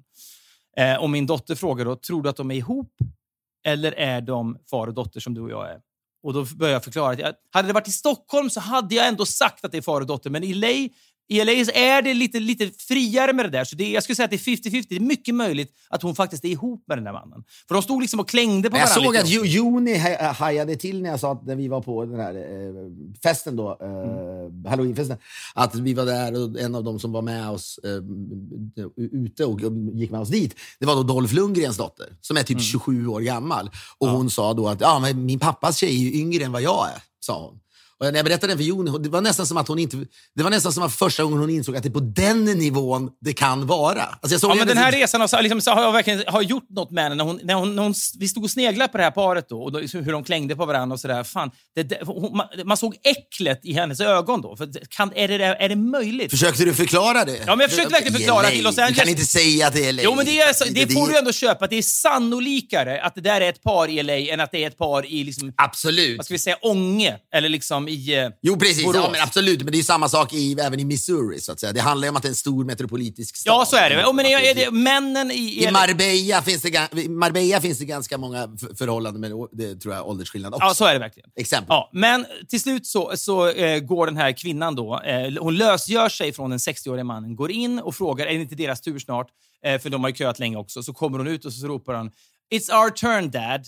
Eh, och min dotter frågar då, tror du att de är ihop? Eller är de far och dotter som du och jag är? Och då började jag förklara att jag, hade det varit i Stockholm så hade jag ändå sagt att det är far och dotter, men i LA, i LA är det lite, lite friare med det där. Så det, jag skulle säga att det är 50-50. Det är mycket möjligt att hon faktiskt är ihop med den där mannen. För de stod liksom och klängde på jag varandra. såg lite att ha- hajade till när jag sa att när vi var på den här eh, festen då, eh, Mm. halloweenfesten, att vi var där och en av dem som var med oss eh, ute och gick med oss dit, det var då Dolph Lundgrens dotter som är Mm. typ 27 år gammal. Och hon sa då att ja, men min pappas tjej är yngre än vad jag är, sa hon. Och när jag berättade det för Joni, det var nästan som att hon inte... Det var nästan som att första gången hon insåg att det är på den nivån det kan vara. Alltså jag såg Ja, men den här resan har, liksom, så har jag verkligen har gjort något med henne. När hon, när hon, när hon, vi stod och sneglade på det här paret då, och då, hur de klängde på varandra och sådär. Fan, det, det, hon, man, man såg äcklet i hennes ögon då. För, kan, är, det, är det möjligt? Försökte du förklara det? Ja, men jag försökte verkligen förklara LA. till Los Du Angeles. kan inte säga att det är LA. Jo, men det, är, så- det får du ändå köpa. Det är sannolikare att det där är ett par i LA än att det är ett par i, liksom, Absolut. vad ska vi säga, Ånge. Eller liksom i... eh, Jo, precis. Ja, men absolut. Men det är samma sak i, även i Missouri. Så att säga. Det handlar om att det är en stor metropolitisk stad. Ja, så är det. Ja, men är, är det männen i... I Marbella finns, det, Marbella finns det ganska många förhållanden med å- det tror jag åldersskillnad också. Ja, så är det verkligen. Exempel. Ja, men till slut så, så eh, går den här kvinnan då, eh, hon lösgör sig från den 60-åriga mannen, går in och frågar, är det inte deras tur snart? Eh, för de har ju köat länge också. Så kommer hon ut och så ropar hon, It's our turn dad.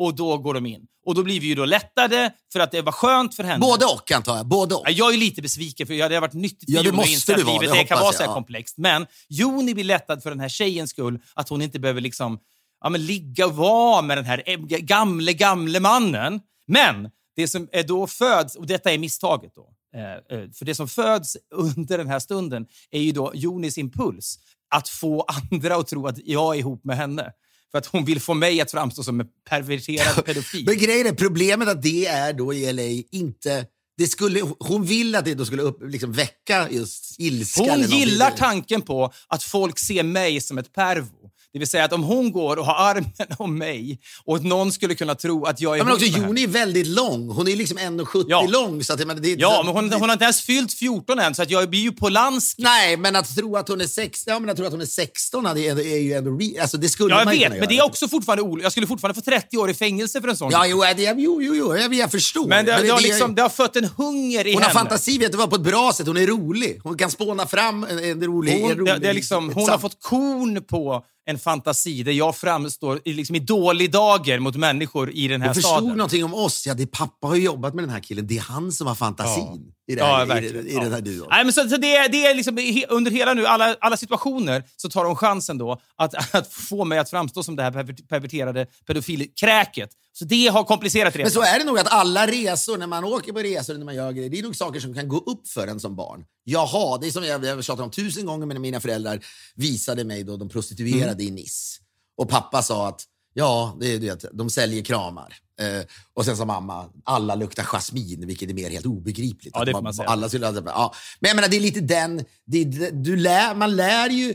Och då går de in. Och då blir vi ju då lättade för att det var skönt för henne. Både och antar jag. Både och. Ja, Jag är lite besviken för det hade varit nyttigt för Ja, det Joni att inse att livet det kan vara så här ja. komplext. Men Joni blir lättad för den här tjejens skull, att hon inte behöver liksom, ja, men ligga och vara med den här gamle, gamle mannen. Men det som är då föds, och detta är misstaget då, eh, eh, för det som föds under den här stunden är ju då Jonis impuls att få andra att tro att jag är ihop med henne. För att hon vill få mig att framstå som en perverterad pedofil. Men grejen är, problemet att det är då i LA inte... Det skulle, hon vill att det då skulle upp, liksom väcka just ilska. Hon gillar tanken på att folk ser mig som ett pervo. Det vill säga att om hon går och har armen *laughs* om mig och att någon skulle kunna tro att jag är Ja, men också, Joni är väldigt lång. Hon är liksom 1,70 Ja. lång. Så att, menar, det, Ja, men hon, hon har inte ens fyllt 14 än, så att jag blir ju Polanski. Nej, men att tro att hon är 16, ja, men att tro att hon är 16 är, är, är ju ändå... Alltså, det skulle Ja, jag man vet, men det är göra. också fortfarande Jag skulle fortfarande få 30 år i fängelse för en sån Ja, jo, det, jo, jo, jo jag, jag förstår. Men det, det, har det- liksom, det har fött en hunger i hon henne. har fantasi, vet du vad, på ett bra sätt. Hon är rolig. Hon kan spåna fram en, en rolig... en Hon, rolig det, det är liksom, hon har fått korn på en fantasi där jag framstår liksom, i dålig dager mot människor i den här Hon förstod staden. någonting om oss. Ja, det, pappa har jobbat med den här killen. Det är han som har fantasin i, det här, Ja, i, i, i den här duon. Nej, men så, så det, är- det är liksom, under hela nu, alla, alla situationer så tar hon chansen då att, *laughs* att få mig att framstå som det här perver- perverterade pedofilkräket. Så det har komplicerat det. Men så är det nog att alla resor, när man åker på resor, när man gör grejer, det är nog saker som kan gå upp för en som barn. Jaha, det är som jag, har tjatat om tusen gånger, men mina föräldrar visade mig då de prostituerade i Nice. Och pappa sa att ja, det är det, de säljer kramar. Eh, och sen sa mamma, alla luktar jasmin, vilket är mer helt obegripligt. Ja, det får man säga. Alla skulle, ja. Men jag menar, det är lite den, det, du lär, man lär ju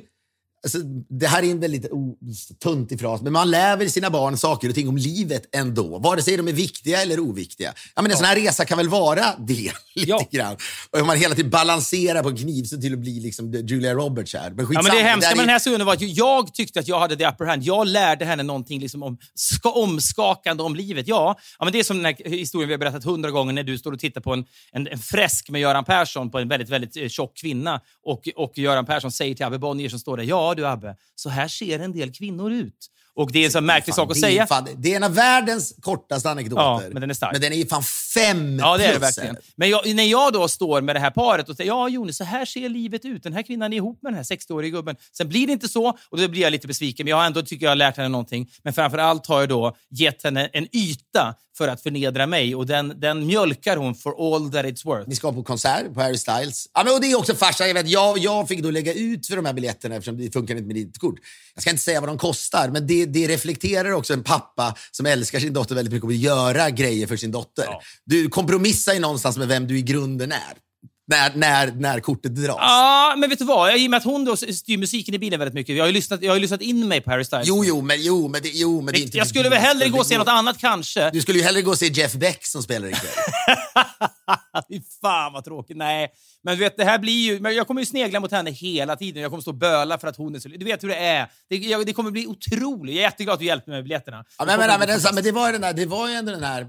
Alltså, det här är en väldigt o- tuntig fras, men man lär väl sina barn saker och ting om livet ändå. Vare sig de är viktiga eller oviktiga. Ja, men en sån här resa kan väl vara det, *laughs* lite Ja. grann. Och om man hela tiden balanserar på knivsugg till att bli liksom Julia Roberts här. Men, Ja, men det hemska med den här stunden var att jag tyckte att jag hade the upper hand. Jag lärde henne någonting liksom om, ska, omskakande om livet. Ja, ja men det är som den här historien vi har berättat hundra gånger när du står och tittar på en, en, en fresk med Göran Persson på en väldigt, väldigt eh, tjock kvinna och, och Göran Persson säger till Abbe Bonnier som står där, ja du Abbe, så här ser en del kvinnor ut. Och det är en sån märklig sak att det är säga. Fan, det är en av världens kortaste anekdoter. Ja, men den är stark. Men den är fan fem Ja, det är det verkligen. Men jag, när jag då står med det här paret och säger ja, Joni, så här ser livet ut. Den här kvinnan är ihop med den här 60-åriga gubben. Sen blir det inte så och då blir jag lite besviken. Men jag har ändå tycker jag har lärt henne någonting. Men framför allt har jag då gett henne en yta för att förnedra mig och den, den mjölkar hon for all that it's worth. Vi ska på konsert på Harry Styles. Ja, men, och det är också farsa. Jag, vet, jag, jag fick då lägga ut för de här biljetterna eftersom det funkar inte med ditt kort. Jag ska inte säga vad de kostar, men det, det reflekterar också en pappa som älskar sin dotter väldigt mycket och vill göra grejer för sin dotter. Ja. Du kompromissar ju någonstans med vem du i grunden är. När, när, när kortet dras. Ja, men vet du vad? I och med att hon då styr musiken i bilen väldigt mycket. Jag har ju lyssnat, jag har lyssnat in mig på Harry Styles. Jo, jo, men, jo, men det, jo, men det är inte... jag skulle väl hellre gå och se något annat kanske. Du skulle ju hellre gå och se Jeff Beck som spelar ikväll. *laughs* Fy fan vad tråkigt. Nej, men du vet, det här blir ju... Men jag kommer ju snegla mot henne hela tiden. Jag kommer stå och böla för att hon är så... Du vet hur det är. Det, jag, det kommer bli otroligt. Jag är jätteglad att du hjälpte mig med biljetterna. Ja, men, men, men, den, men det var ju den där, det var ju ändå den här...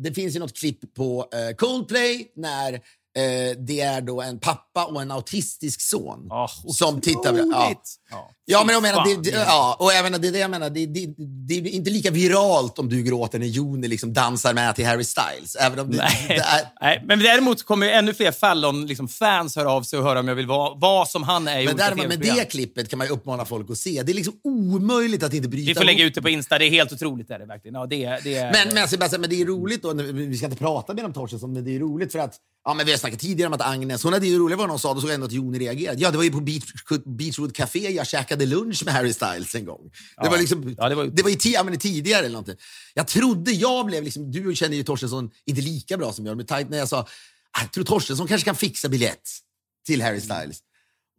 Det finns ju något klipp på eh, Coldplay när Eh, det är då en pappa och en autistisk son Ja, som tittar... Ja. otroligt. Ja. Ja, men jag menar, det, det, ja, och jag menar, det är det jag menar. Det, det, det är inte lika viralt om du gråter när Joni liksom dansar med till Harry Styles. Även om Nej. är, *laughs* Nej, men däremot kommer ännu fler Fallon liksom fans höra av sig och höra om jag vill vara vad som han är i men däremot, med det klippet kan man uppmana folk att se. Det är liksom omöjligt att inte bryta Vi får lägga ut det på Insta. Det är helt otroligt. Är det, verkligen. Ja, det, det är, Men, men, säga, men det är roligt då, vi ska inte prata mer om Torstensson, men det är roligt för att Ja, men vi har snackat tidigare om att Agnes, hon hade ju roligt vad hon sa, då såg jag ändå att Joni reagerade. Ja, det var ju på Beach, Beachwood Café jag käkade lunch med Harry Styles en gång. Det Ja. var liksom, Ja, det var det var ju ti- ja, men tidigare eller någonting. Jag trodde jag blev liksom, du känner ju Torstensson inte lika bra som jag, men tajt när jag sa, "Ah, jag tror Torstensson kanske kan fixa biljett till Harry Styles.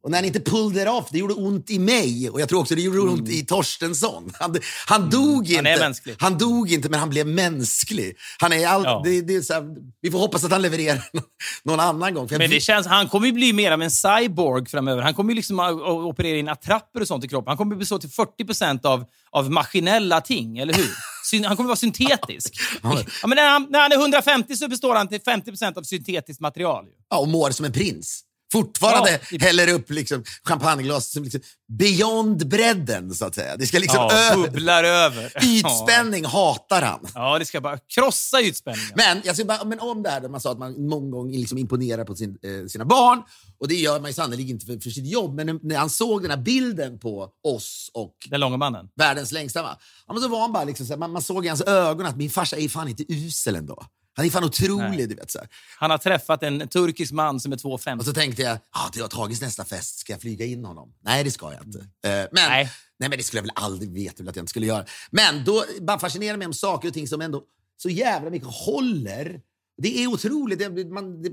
Och när han inte pulled it off, det gjorde ont i mig. Och jag tror också det gjorde ont i Torstensson. Han, han dog inte. Han är mänsklig. Han dog inte, men han blev mänsklig. Han är all, Ja. det, det är här, vi får hoppas att han levererar *laughs* någon annan gång. Men det vet- känns, han kommer ju bli mer av en cyborg framöver. Han kommer ju liksom att- operera in attrapper och sånt i kroppen. Han kommer bestå till 40 av, av maskinella ting, eller hur? *laughs* Han kommer vara syntetisk. ja, men när, han, när han är 150 så består han till 50% av syntetiskt material. ja, och mår som en prins. Fortfarande Ja. häller upp liksom champagneglas som liksom beyond bredden, så att säga. Det ska liksom Ja, över. bubblar över. *laughs* Ytspänning hatar han. Ja, det ska bara krossa ytspänningen. Men, jag ska bara, men om det här där man sa att man många gånger liksom imponerar på sin, eh, sina barn. Och det gör man ju sannolikt inte för, för sitt jobb. Men när, när han såg den här bilden på oss och Den långa mannen. världens längsta va? Ja, men så var han bara liksom så här, man, man såg i hans ögon att min farsa är fan inte usel ändå. Han är fan otrolig, Nej. du vet. Så här. Han har träffat en turkisk man som är 2,50. Och så tänkte jag, ah, det har tagits nästa fest, ska jag flyga in honom? Nej, det ska jag inte. Eh, men, Nej. nej. men det skulle jag väl aldrig veta att jag inte skulle göra. Men då bara fascinerar mig om saker och ting som ändå så jävla mycket håller. Det är otroligt. Det, man, det,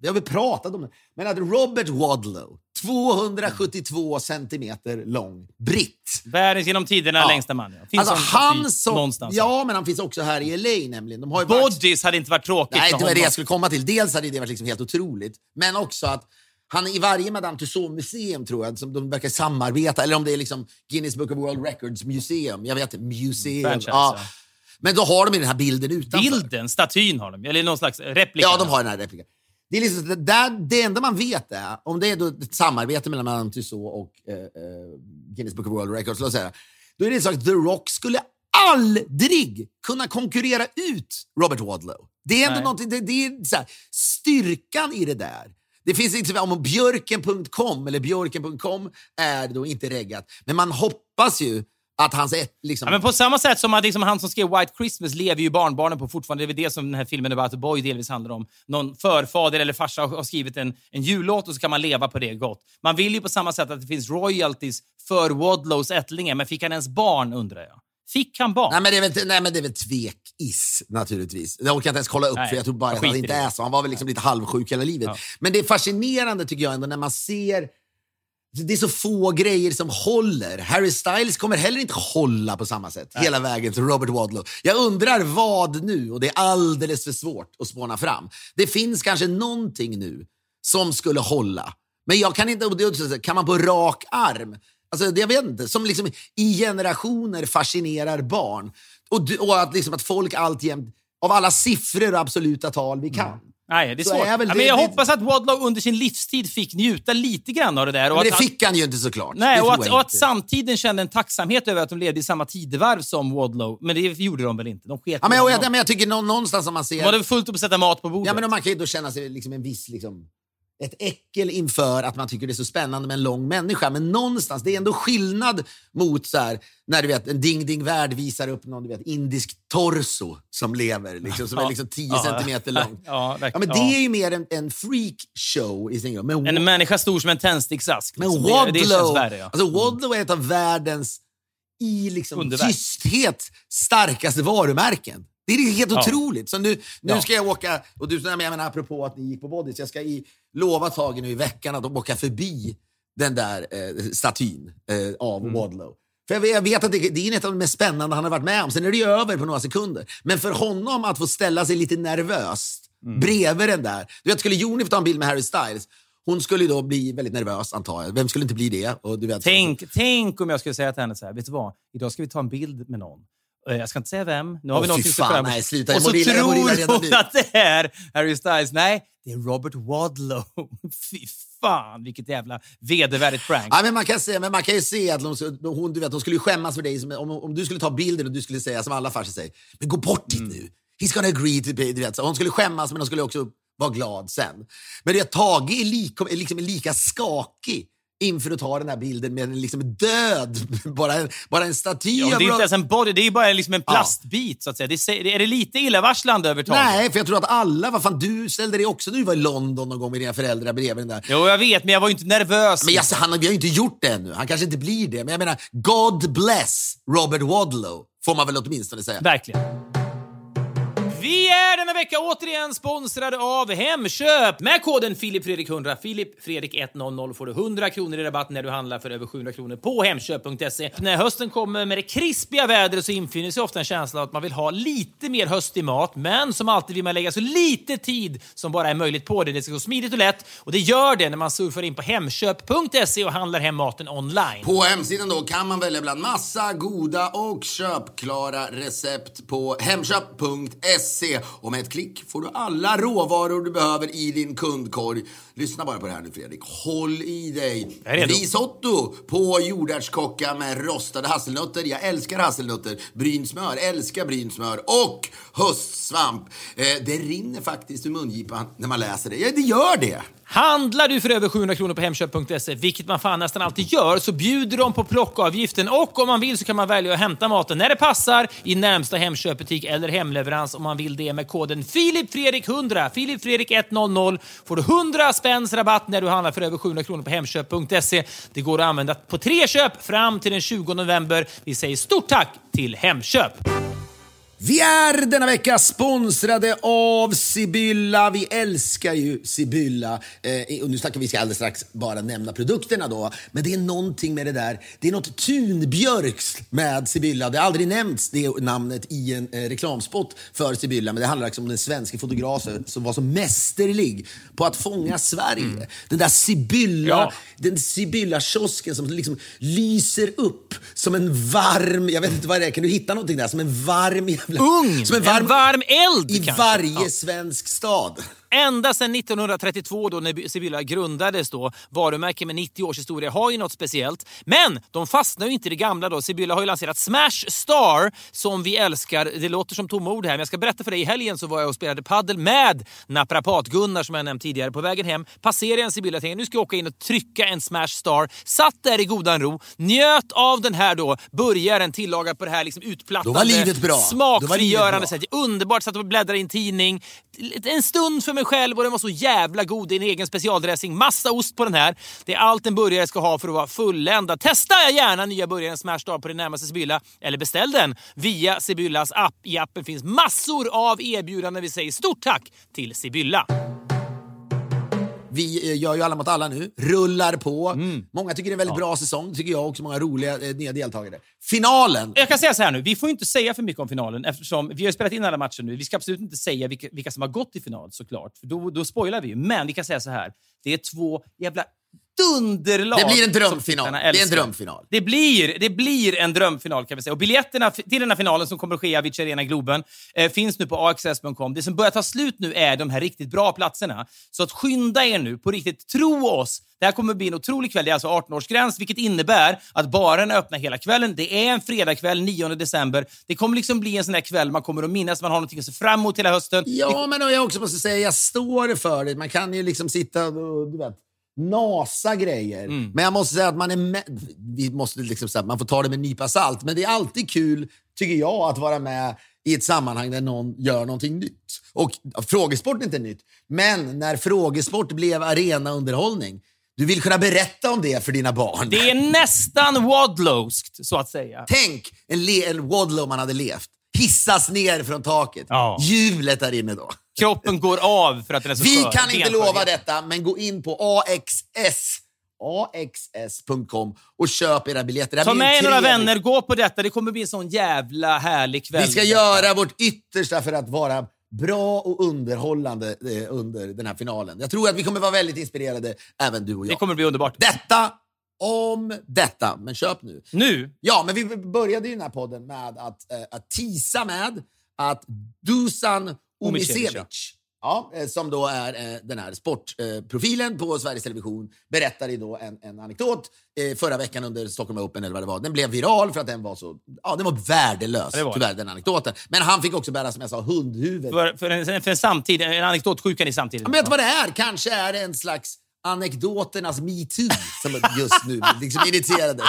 vi har väl pratat om det. Men att Robert Wadlow, 272 centimeter lång, britt. Världens genom tiderna Ja. längsta man. Ja. Finns Alltså han som... någonstans. Ja, men han finns också här i LA nämligen. De har ju varit- Bodys hade inte varit tråkigt Nej, det var det jag skulle komma till. Dels hade det varit liksom helt otroligt, men också att han i varje Madame Tussauds-museum, tror jag, som de verkar samarbeta, eller om det är liksom Guinness Book of World Records Museum, jag vet inte, museum. Ja. Men då har de den här bilden utanför. Bilden, statyn har de. Eller någon slags replika. Ja, de har den här repliken. Det, är liksom, det, där, det enda man vet är, om det är då ett samarbete mellan Madame Tussauds och eh, eh, Guinness Book of World Records, låt säga, då är det så att The Rock skulle aldrig kunna konkurrera ut Robert Wadlow. Det är ändå Nej. någonting, det, det är så här, styrkan i det där. Det finns inte om björken.com eller björken.com är då inte reggat. Men man hoppas ju att hans ett, liksom, Ja, men på samma sätt som att liksom han som skrev White Christmas lever ju barnbarnen på fortfarande. Det är väl det som den här filmen About a Boy delvis handlar om. Någon förfader eller farsa har skrivit en, en jullåt och så kan man leva på det gott. Man vill ju på samma sätt att det finns royalties för Wadlows ättlingar, men fick han ens barn undrar jag? Fick han barn? Nej men, det är väl, nej, men det är väl tvekis naturligtvis. Jag orkar inte ens kolla upp Nej, för jag tror bara att han inte är så. Han var väl liksom lite halvsjuk hela livet. Ja. Men det är fascinerande tycker jag ändå när man ser det är så få grejer som håller. Harry Styles kommer heller inte hålla på samma sätt hela vägen till Robert Wadlow. Jag undrar vad nu, och det är alldeles för svårt att spåna fram. Det finns kanske någonting nu som skulle hålla. Men jag kan inte, kan man på rak arm, alltså jag vet inte, som liksom i generationer fascinerar barn. Och, och att, liksom att folk alltjämt, av alla siffror och absoluta tal vi kan. Nej, det är Så svårt. är väl ja, det- men jag det- hoppas att Wadlow under sin livstid fick njuta lite grann av det där. Och Men det att fick han ju inte såklart. Nej, Det och att, och att samtiden kände en tacksamhet över att de levde i samma tidevarv som Wadlow. Men det gjorde de väl inte? De sket Ja, men jag, jag, men jag tycker nå- någonstans om man ser... De hade fullt upp att sätta mat på bordet. Ja, men man kan ju då känna sig liksom en viss... Liksom, ett äckel inför att man tycker det är så spännande med en lång människa. Men någonstans, det är ändå skillnad mot så här, när du vet, en Ding Ding Värld visar upp någon du vet, indisk torso som lever, liksom, som är Ja. liksom 10 Ja. centimeter lång. *laughs* Ja, Ja, men det är ju mer en, en freakshow i sin grund. Men, En människa stor som en tändsticksask. men liksom. Wadlow, det, det värre. Alltså Wadlow är ett av världens i liksom Underverk. tysthet starkaste varumärken. Det är helt otroligt. Så nu, nu ska jag åka, och du, jag menar apropå att ni gick på Bodys, jag ska i, lova tagen nu i veckan att åka förbi den där eh, statyn eh, av Mm. Wadlow. För jag vet, jag vet att det, det är ett av de mest spännande han har varit med om. Sen är det ju över på några sekunder. Men för honom att få ställa sig lite nervöst Mm. bredvid den där. Du vet, skulle Joni få ta en bild med Harry Styles, hon skulle då bli väldigt nervös antar jag. Vem skulle inte bli det? Och du vet, Tänk, tänk om jag skulle säga till henne så här, vet du vad? Idag ska vi ta en bild med någon. Eh, Jag ska inte säga vem. Nu har Åh, vi någonting fan, nej, sluta. Och så mår illa, jag mår illa tror hon att det är Harry Styles. Nej, det är Robert Wadlow. *laughs* Fy fan, vilket jävla vedervärdigt prank. Ja, men man, kan se, men man kan ju se att hon, hon, du vet, hon skulle skämmas för dig. Som, om, om du skulle ta bilden och du skulle säga som alla farsor säger, men gå bort dit nu. He's gonna agree to pay. Du vet, så hon skulle skämmas men hon skulle också vara glad sen. Men det Tage är, lika, är liksom lika skakig inför att ta den här bilden med en liksom död, *laughs* bara en, bara en staty. Ja, det är inte ens en body, det är bara liksom en plastbit. Så att säga. Det är, det lite illavarslande överhuvudtaget? Nej, för jag tror att alla, vad fan, du ställde dig också när du var i London någon gång med dina föräldrar bredvid den där. Jo, jag vet, men jag var ju inte nervös. Men jag, han, vi har ju inte gjort det ännu. Han kanske inte blir det. Men jag menar, God bless Robert Wadlow, får man väl åtminstone säga. Verkligen. Vi är denna vecka återigen sponsrade av Hemköp. Med koden FilipFredrik100, FilipFredrik100 får du 100 kronor i rabatt när du handlar för över 700 kronor på Hemköp.se. När hösten kommer med det krispiga vädret så infinner sig ofta en känsla av att man vill ha lite mer höstig mat, men som alltid vill man lägga så lite tid som bara är möjligt på det. Det ska gå smidigt och lätt och det gör det när man surfar in på Hemköp.se och handlar hem maten online. På hemsidan då kan man välja bland massa goda och köpklara recept på Hemköp.se hemköp.se och med ett klick får du alla råvaror du behöver i din kundkorg. Lyssna bara på det här nu Fredrik. Håll i dig. Risotto på jordärtskocka med rostade hasselnötter. Jag älskar hasselnötter. Brynsmör, älskar brynsmör. Och höstsvamp. Eh, det rinner faktiskt ur mungipan när man läser det. Ja, det gör det. Handlar du för över 700 kronor på Hemköp.se, vilket man fan nästan alltid gör, så bjuder de på plockavgiften och om man vill så kan man välja att hämta maten när det passar i närmsta Hemköpbutik eller hemleverans om man vill det med koden FilipFredrik100. FilipFredrik100 får du 100 spänns rabatt när du handlar för över 700 kronor på Hemköp.se. Det går att använda på tre köp fram till den 20 november. Vi säger stort tack till Hemköp! Vi är denna vecka sponsrade av Sibylla. Vi älskar ju Sibylla. Eh, och nu snackar vi ska alldeles strax bara nämna produkterna då. Men det är någonting med det där. Det är något tunbjörks med Sibylla. Det har aldrig nämnts det namnet i en eh, reklamspot för Sibylla. Men det handlar liksom om den svenska fotografen som var så mästerlig på att fånga Sverige. Den där Sibylla, Ja. den Sibylla-kiosken som liksom lyser upp som en varm, jag vet inte vad det är, kan du hitta någonting där? Som en varm jävla... Ugn! Som en En varm, varm eld I kanske. varje svensk stad. Ända sedan 1932 då när Sibylla grundades då, varumärke med 90 års historia, har ju något speciellt. Men de fastnar ju inte i det gamla då. Sibylla har ju lanserat Smash Star som vi älskar. Det låter som tomma ord här, men jag ska berätta för dig. I helgen så var jag och spelade paddel med naprapat-Gunnar som jag nämnt tidigare. På vägen hem passerade jag en Sibylla och tänkte nu ska jag åka in och trycka en Smash Star. Satt där i godan ro, njöt av den här då burgaren tillagad på det här liksom utplattande, smakfrigörande sättet. Underbart, satt och bläddrade i en tidning. En stund för mig själv och den var så jävla god. Det är en egen specialdressing. Massa ost på den här. Det är allt en burgare ska ha för att vara fulländad. Testa gärna nya burgaren Smash på din närmaste Sibylla. Eller beställ den via Sibyllas app. I appen finns massor av erbjudanden. Vi säger stort tack till Sibylla. Vi eh, gör ju Alla mot alla nu, rullar på. Mm. Många tycker det är en väldigt bra säsong, tycker jag också. Många roliga eh, nya deltagare. Finalen! Jag kan säga så här nu, vi får inte säga för mycket om finalen eftersom vi har spelat in alla matcher nu. Vi ska absolut inte säga vilka, vilka som har gått i final såklart, för då, då spoilar vi ju. Men vi kan säga så här, det är två jävla dunderlag. Det blir en drömfinal. Det är en drömfinal. Det blir, det blir en drömfinal kan vi säga. Och biljetterna till den här finalen som kommer att ske i Avicii Arena Globen eh, finns nu på axs.com. Det som börjar ta slut nu är de här riktigt bra platserna. Så att skynda er nu, på riktigt. Tro oss. Det här kommer att bli en otrolig kväll. Det är alltså 18-årsgräns, vilket innebär att baren öppnar hela kvällen. Det är en fredagkväll, 9 december. Det kommer liksom bli en sån här kväll man kommer att minnas. Man har någonting att se fram emot hela hösten. Ja, men jag också måste säga, jag står för det. Man kan ju liksom sitta och du vet, nasa grejer. Mm. Men jag måste säga att man är med, vi måste liksom säga, man får ta det med en nypa salt. Men det är alltid kul, tycker jag, att vara med i ett sammanhang där någon gör någonting nytt. Och frågesport är inte nytt, men när frågesport blev arenaunderhållning, du vill kunna berätta om det för dina barn. Det är nästan Wadlowskt, så att säga. Tänk en, en Wadlow man hade levt. Hissas ner från taket. Ja. Hjulet där inne då. Kroppen går av för att den är så Vi skör. kan inte lova detta, men gå in på AXS axs.com och köp era biljetter. Det Ta med några vänner, gå på detta. Det kommer bli en sån jävla härlig kväll. Vi ska göra vårt yttersta för att vara bra och underhållande eh, under den här finalen. Jag tror att vi kommer vara väldigt inspirerade, även du och Det jag. kommer bli underbart. Detta om detta, men köp nu. Nu, Ja, men vi började ju den här podden med att, eh, att tisa med att Dusan Umicevic, ja, eh, som då är eh, den här sportprofilen på Sveriges Television, berättade ju då en, en anekdot eh, förra veckan under Stockholm Open eller vad det var. Den blev viral för att den var så, ja den var värdelös Ja, det var tyvärr den anekdoten. Men han fick också bära, som jag sa, hundhuvud. för, för, en, för en samtid, en anekdotsjukan i samtiden. Ja, men vet du vad det är? Kanske är det en slags anekdoternas metoo som just nu *laughs* liksom initierades.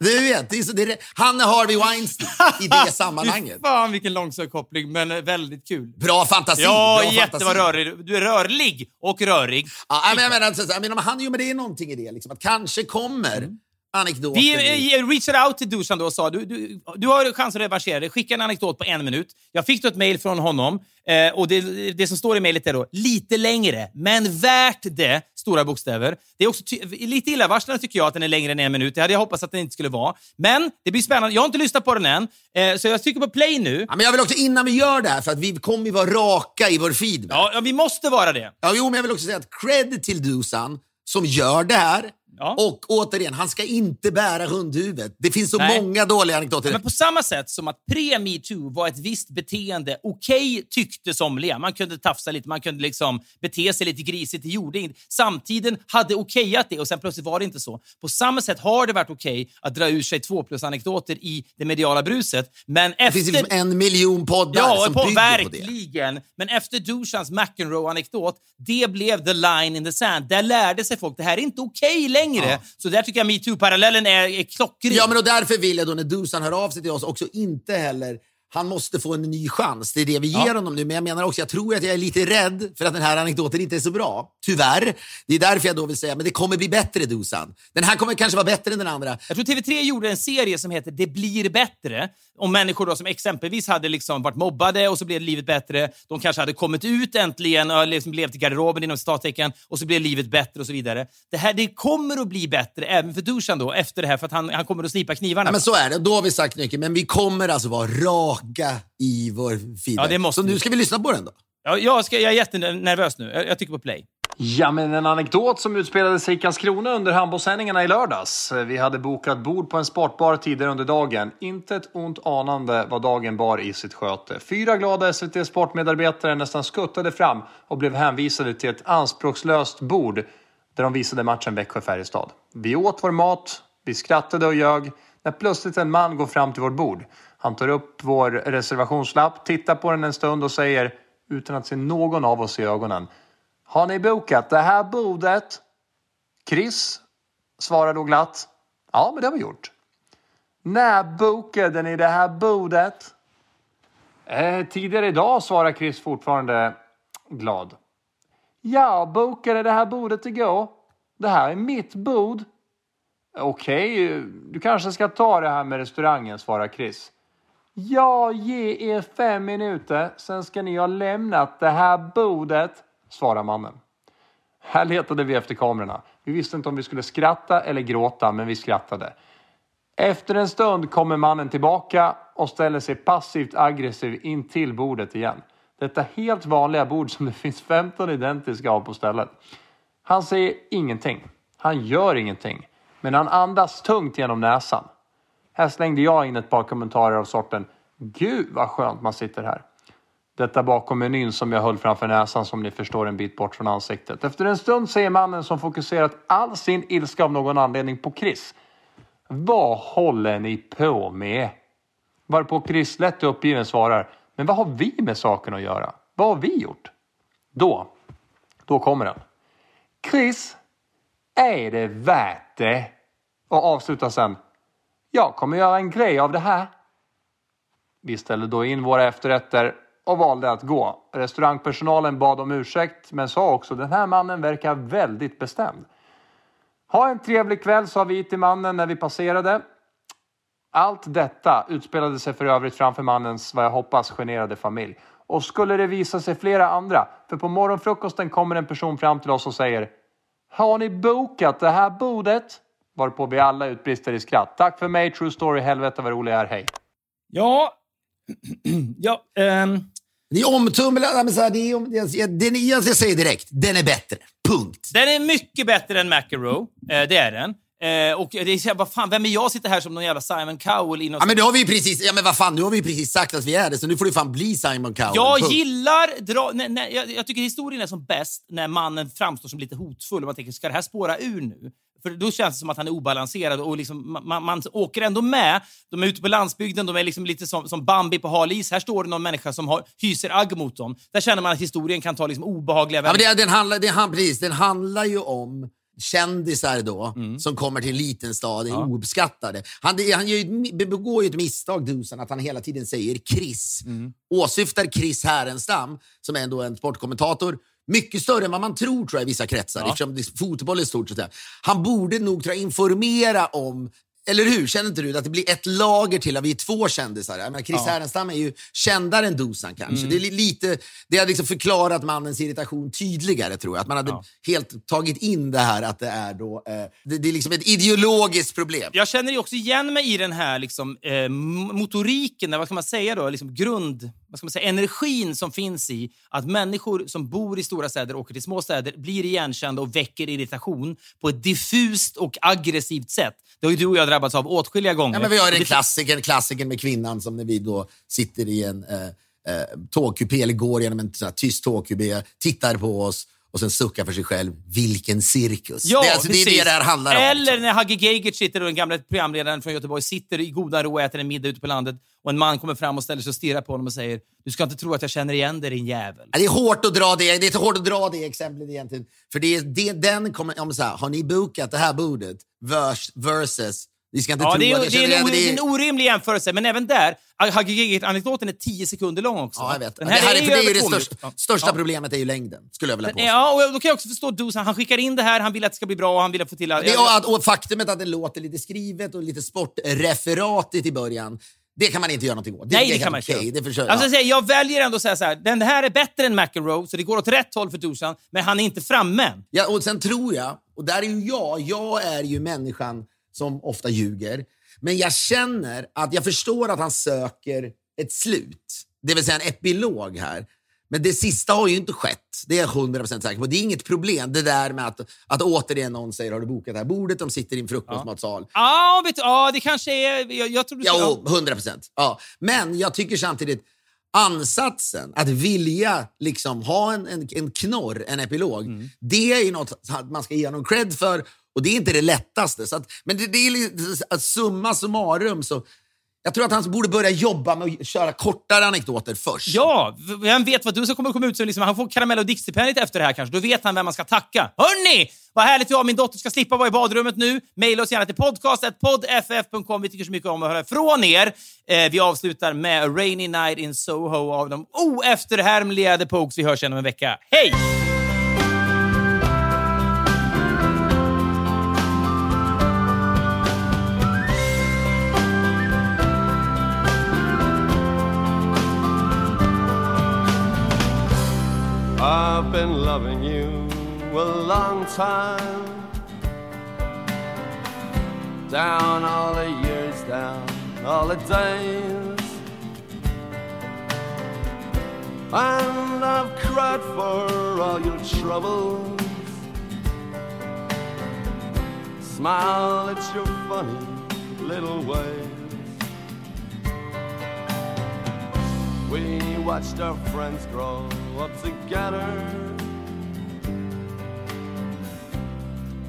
Du vet, det är så, det är, han är Harvey Weinstein i det *laughs* sammanhanget. Fan vilken långsökt koppling, men eh, väldigt kul. Bra fantasi. Ja, bra jätte vad fantasi. rörig. Du är rörlig och rörig. Ja, men jag menar, så- jag menar, men han, jo, men det är någonting i det. Liksom, att kanske kommer anekdoten. Vi eh, reachade out till Dusan då och sa du, du, du har chans att revanschera dig. Skicka en anekdot på en minut. Jag fick då ett mejl från honom eh, och det, det som står i mejlet är då lite längre, men värt det. Stora bokstäver. Det är också lite illavarslande tycker jag att den är längre än en minut. Det hade jag hoppats att den inte skulle vara. Men det blir spännande. Jag har inte lyssnat på den än, eh, så jag trycker på play nu. Ja, men jag vill också, innan vi gör det här, för att vi kommer ju vara raka i vår feedback. Ja, ja, vi måste vara det. Ja, jo, men jag vill också säga att cred till Dusan som gör det här. Ja. Och återigen, han ska inte bära hundhuvudet. Det finns så Nej. många dåliga anekdoter. Men på samma sätt som att pre-metoo var ett visst beteende okej tyckte somliga. Man kunde tafsa lite, man kunde liksom bete sig lite grisigt. Det gjorde inget. Samtiden hade okejat det och sen plötsligt var det inte så. På samma sätt har det varit okej att dra ur sig två plus anekdoter i det mediala bruset. Men det efter... finns liksom en miljon poddar Ja, som på, bygger på det. Men efter Duchans McEnroe-anekdot, det blev the line in the sand. Där lärde sig folk, det här är inte okej längre. Ja. Så där tycker jag metoo-parallellen är, är klockren. Ja, men och därför vill jag då när Dusan hör av sig till oss också inte heller han måste få en ny chans. Det är det vi ger Ja. honom nu. Men jag menar också, jag tror att jag är lite rädd för att den här anekdoten inte är så bra. Tyvärr. Det är därför jag då vill säga, men det kommer bli bättre Dusan. Den här kommer kanske vara bättre än den andra. Jag tror TV3 gjorde en serie som heter Det blir bättre. Om människor då som exempelvis hade liksom varit mobbade och så blev livet bättre. De kanske hade kommit ut äntligen och liksom levt i garderoben inom citattecken och så blev livet bättre och så vidare. Det, här, det kommer att bli bättre även för Dusan då efter det här för att han, han kommer att slipa knivarna. Ja, men så är det. Då har vi sagt mycket. Men vi kommer alltså vara raka i vår feedback. Ja, det måste så nu ska vi lyssna på den då. Ja, jag, ska, jag är jättenervös nu. Jag, jag tycker på play. Ja, men en anekdot som utspelade sig i Karlskrona under handbollssändningarna i lördags. Vi hade bokat bord på en sportbar tidigare under dagen. Inte ett ont anande vad dagen bar i sitt sköte. Fyra glada SVT Sportmedarbetare nästan skuttade fram och blev hänvisade till ett anspråkslöst bord där de visade matchen Växjö-Färjestad. Vi åt vår mat, vi skrattade och ljög när plötsligt en man går fram till vårt bord. Han tar upp vår reservationslapp, tittar på den en stund och säger utan att se någon av oss i ögonen har ni bokat det här bordet? Chris svarar då glatt. Ja, men det har vi gjort. När bokade ni det här bordet? Eh, tidigare idag, svarar Chris fortfarande glad. Jag bokade det här bordet igår. Det här är mitt bord. Okej, du kanske ska ta det här med restaurangen, svarar Chris. Jag ger er fem minuter, sen ska ni ha lämnat det här bordet, svarar mannen. Här letade vi efter kamerorna. Vi visste inte om vi skulle skratta eller gråta, men vi skrattade. Efter en stund kommer mannen tillbaka och ställer sig passivt aggressiv in till bordet igen. Detta helt vanliga bord som det finns 15 identiska av på stället. Han säger ingenting. Han gör ingenting. Men han andas tungt genom näsan. Här slängde jag in ett par kommentarer av sorten Gud vad skönt man sitter här. Detta bakom menyn som jag höll framför näsan som ni förstår en bit bort från ansiktet. Efter en stund säger mannen som fokuserat all sin ilska av någon anledning på Chris. Vad håller ni på med? Varpå Chris lätt uppgiven svarar. Men vad har vi med saken att göra? Vad har vi gjort? Då, då kommer den. Chris, är det värt det? Och avslutar sen. Jag kommer göra en grej av det här. Vi ställde då in våra efterrätter och valde att gå. Restaurangpersonalen bad om ursäkt men sa också den här mannen verkar väldigt bestämd. Ha en trevlig kväll sa vi till mannen när vi passerade. Allt detta utspelade sig för övrigt framför mannens, vad jag hoppas, generade familj. Och skulle det visa sig flera andra, för på morgonfrukosten kommer en person fram till oss och säger Har ni bokat det här bordet? Varpå vi alla utbrister i skratt. Tack för mig, true story, helvete vad rolig jag är, hej. Ja, *clears throat* ja ehm, Ni omtumlar... men så här, det är, om- jag, jag, den är- jag säger direkt, den är bättre. Punkt. den är mycket bättre än McEnroe. Eh, det är den. Eh, och det är, så här, vad fan, vem är jag att sitta här som någon jävla Simon Cowell Ja, men, då har vi precis, ja, men vad fan, nu har vi precis sagt att vi är det, så nu får det fan bli Simon Cowell. Jag Punkt. gillar... Dra, nej, nej, jag, jag tycker historien är som bäst när mannen framstår som lite hotfull och man tänker, ska det här spåra ur nu? För då känns det som att han är obalanserad och liksom, man, man åker ändå med. De är ute på landsbygden, de är liksom lite som, som Bambi på hal is. Här står det någon människa som har, hyser agg mot dem. Där känner man att historien kan ta liksom obehagliga Ja, men vändningar. det, den, handlar, det, han, precis, den handlar ju om kändisar då, som kommer till en liten stad, är ouppskattade. Han, han gör ju, begår ju ett misstag, Dusan, att han hela tiden säger Chris. Åsyftar Chris Härenstam, som är ändå en sportkommentator, mycket större än vad man tror tror jag, i vissa kretsar, eftersom det, fotboll är stort. Så. Han borde nog tror jag, informera om eller hur? Känner inte du att det blir ett lager till? Att vi är två kändisar. Jag menar, Chris Härenstam är ju kändare än Dusan kanske. Det, är li- lite, det hade liksom förklarat mannens irritation tydligare tror jag. Att man hade helt tagit in det här att det är då... Eh, det, det är liksom ett ideologiskt problem. Jag känner ju också igen mig i den här liksom, eh, motoriken, vad kan man säga då? Liksom grund... vad ska man säga, energin som finns i att människor som bor i stora städer och åker till små städer blir igenkända och väcker irritation på ett diffust och aggressivt sätt. Det har ju du och jag drabbats av åtskilliga gånger. Ja, men vi har den klassiken, klassiken med kvinnan som när vi då sitter i en eh, eh, tågkupé eller går genom en sån här tyst tågkupé, tittar på oss och sen suckar för sig själv. Vilken cirkus. Ja, det, alltså, det är det det här handlar om. Eller liksom. när Hagge Geigert sitter och den gamla programledaren från Göteborg sitter i goda ro och äter en middag ute på landet och en man kommer fram och ställer sig och stirrar på honom och säger du ska inte tro att jag känner igen dig din jävel. Det är hårt att dra det, det är hårt att dra det exemplet egentligen. För det är, det, den kommer, om så här, har ni bokat det här bordet vers, versus, ni ska inte Ja, tro det, att är, jag det, är känner en, det är det. en orimlig jämförelse, men även där, Hagge Geigert-anekdoten är tio sekunder lång också. Ja, jag vet. Den det, här är, för det är ju det största, största Ja. problemet är ju längden, skulle jag vilja påstå. Ja, och då kan jag också förstå Dusan. Han skickar in det här, han vill att det ska bli bra och han vill få till... Det, och, att- och faktumet att det låter lite skrivet och lite sportreferatigt i början, det kan man inte göra någonting åt. Nej, är det kan man inte. Det försöker, Alltså, ja. jag, säger, jag väljer ändå att säga så här, den här är bättre än McEnroe, så det går åt rätt håll för Dusan, men han är inte framme än. Ja, och sen tror jag, och där är ju jag, jag är ju människan som ofta ljuger. Men jag känner att jag förstår att han söker ett slut. Det vill säga en epilog här. Men det sista har ju inte skett. Det är jag 100% säker på. Det är inget problem det där med att, att återigen någon säger har du bokat det här bordet? De sitter i en frukostmatsal. Ja, vet du, ja, det kanske är... Jag, jag tror du. Ja, 100 procent. Ja. Men jag tycker samtidigt ansatsen, att vilja liksom ha en, en, en knorr, en epilog, Mm. det är ju något man ska ge honom cred för och det är inte det lättaste. Så att, men det, det är att summa summarum så jag tror att han borde börja jobba med att köra kortare anekdoter först. Ja, vem vet vad du som kommer komma ut som liksom, han får karamell och Dick-stipendiet efter det här kanske. Då vet han vem man ska tacka. Hörni! Vad härligt jag och min dotter ska slippa vara i badrummet nu. Maila oss gärna till podcast.podff.com. Vi tycker så mycket om att höra från er. Eh, vi avslutar med A Rainy Night in Soho av de oefterhärmliga The Pokes. Vi hörs igen om en vecka. Hej! I've been loving you a long time. Down all the years, down all the days. And I've cried for all your troubles. Smile at your funny little ways. We watched our friends grow up together.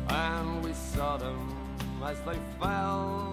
And we saw them as they fell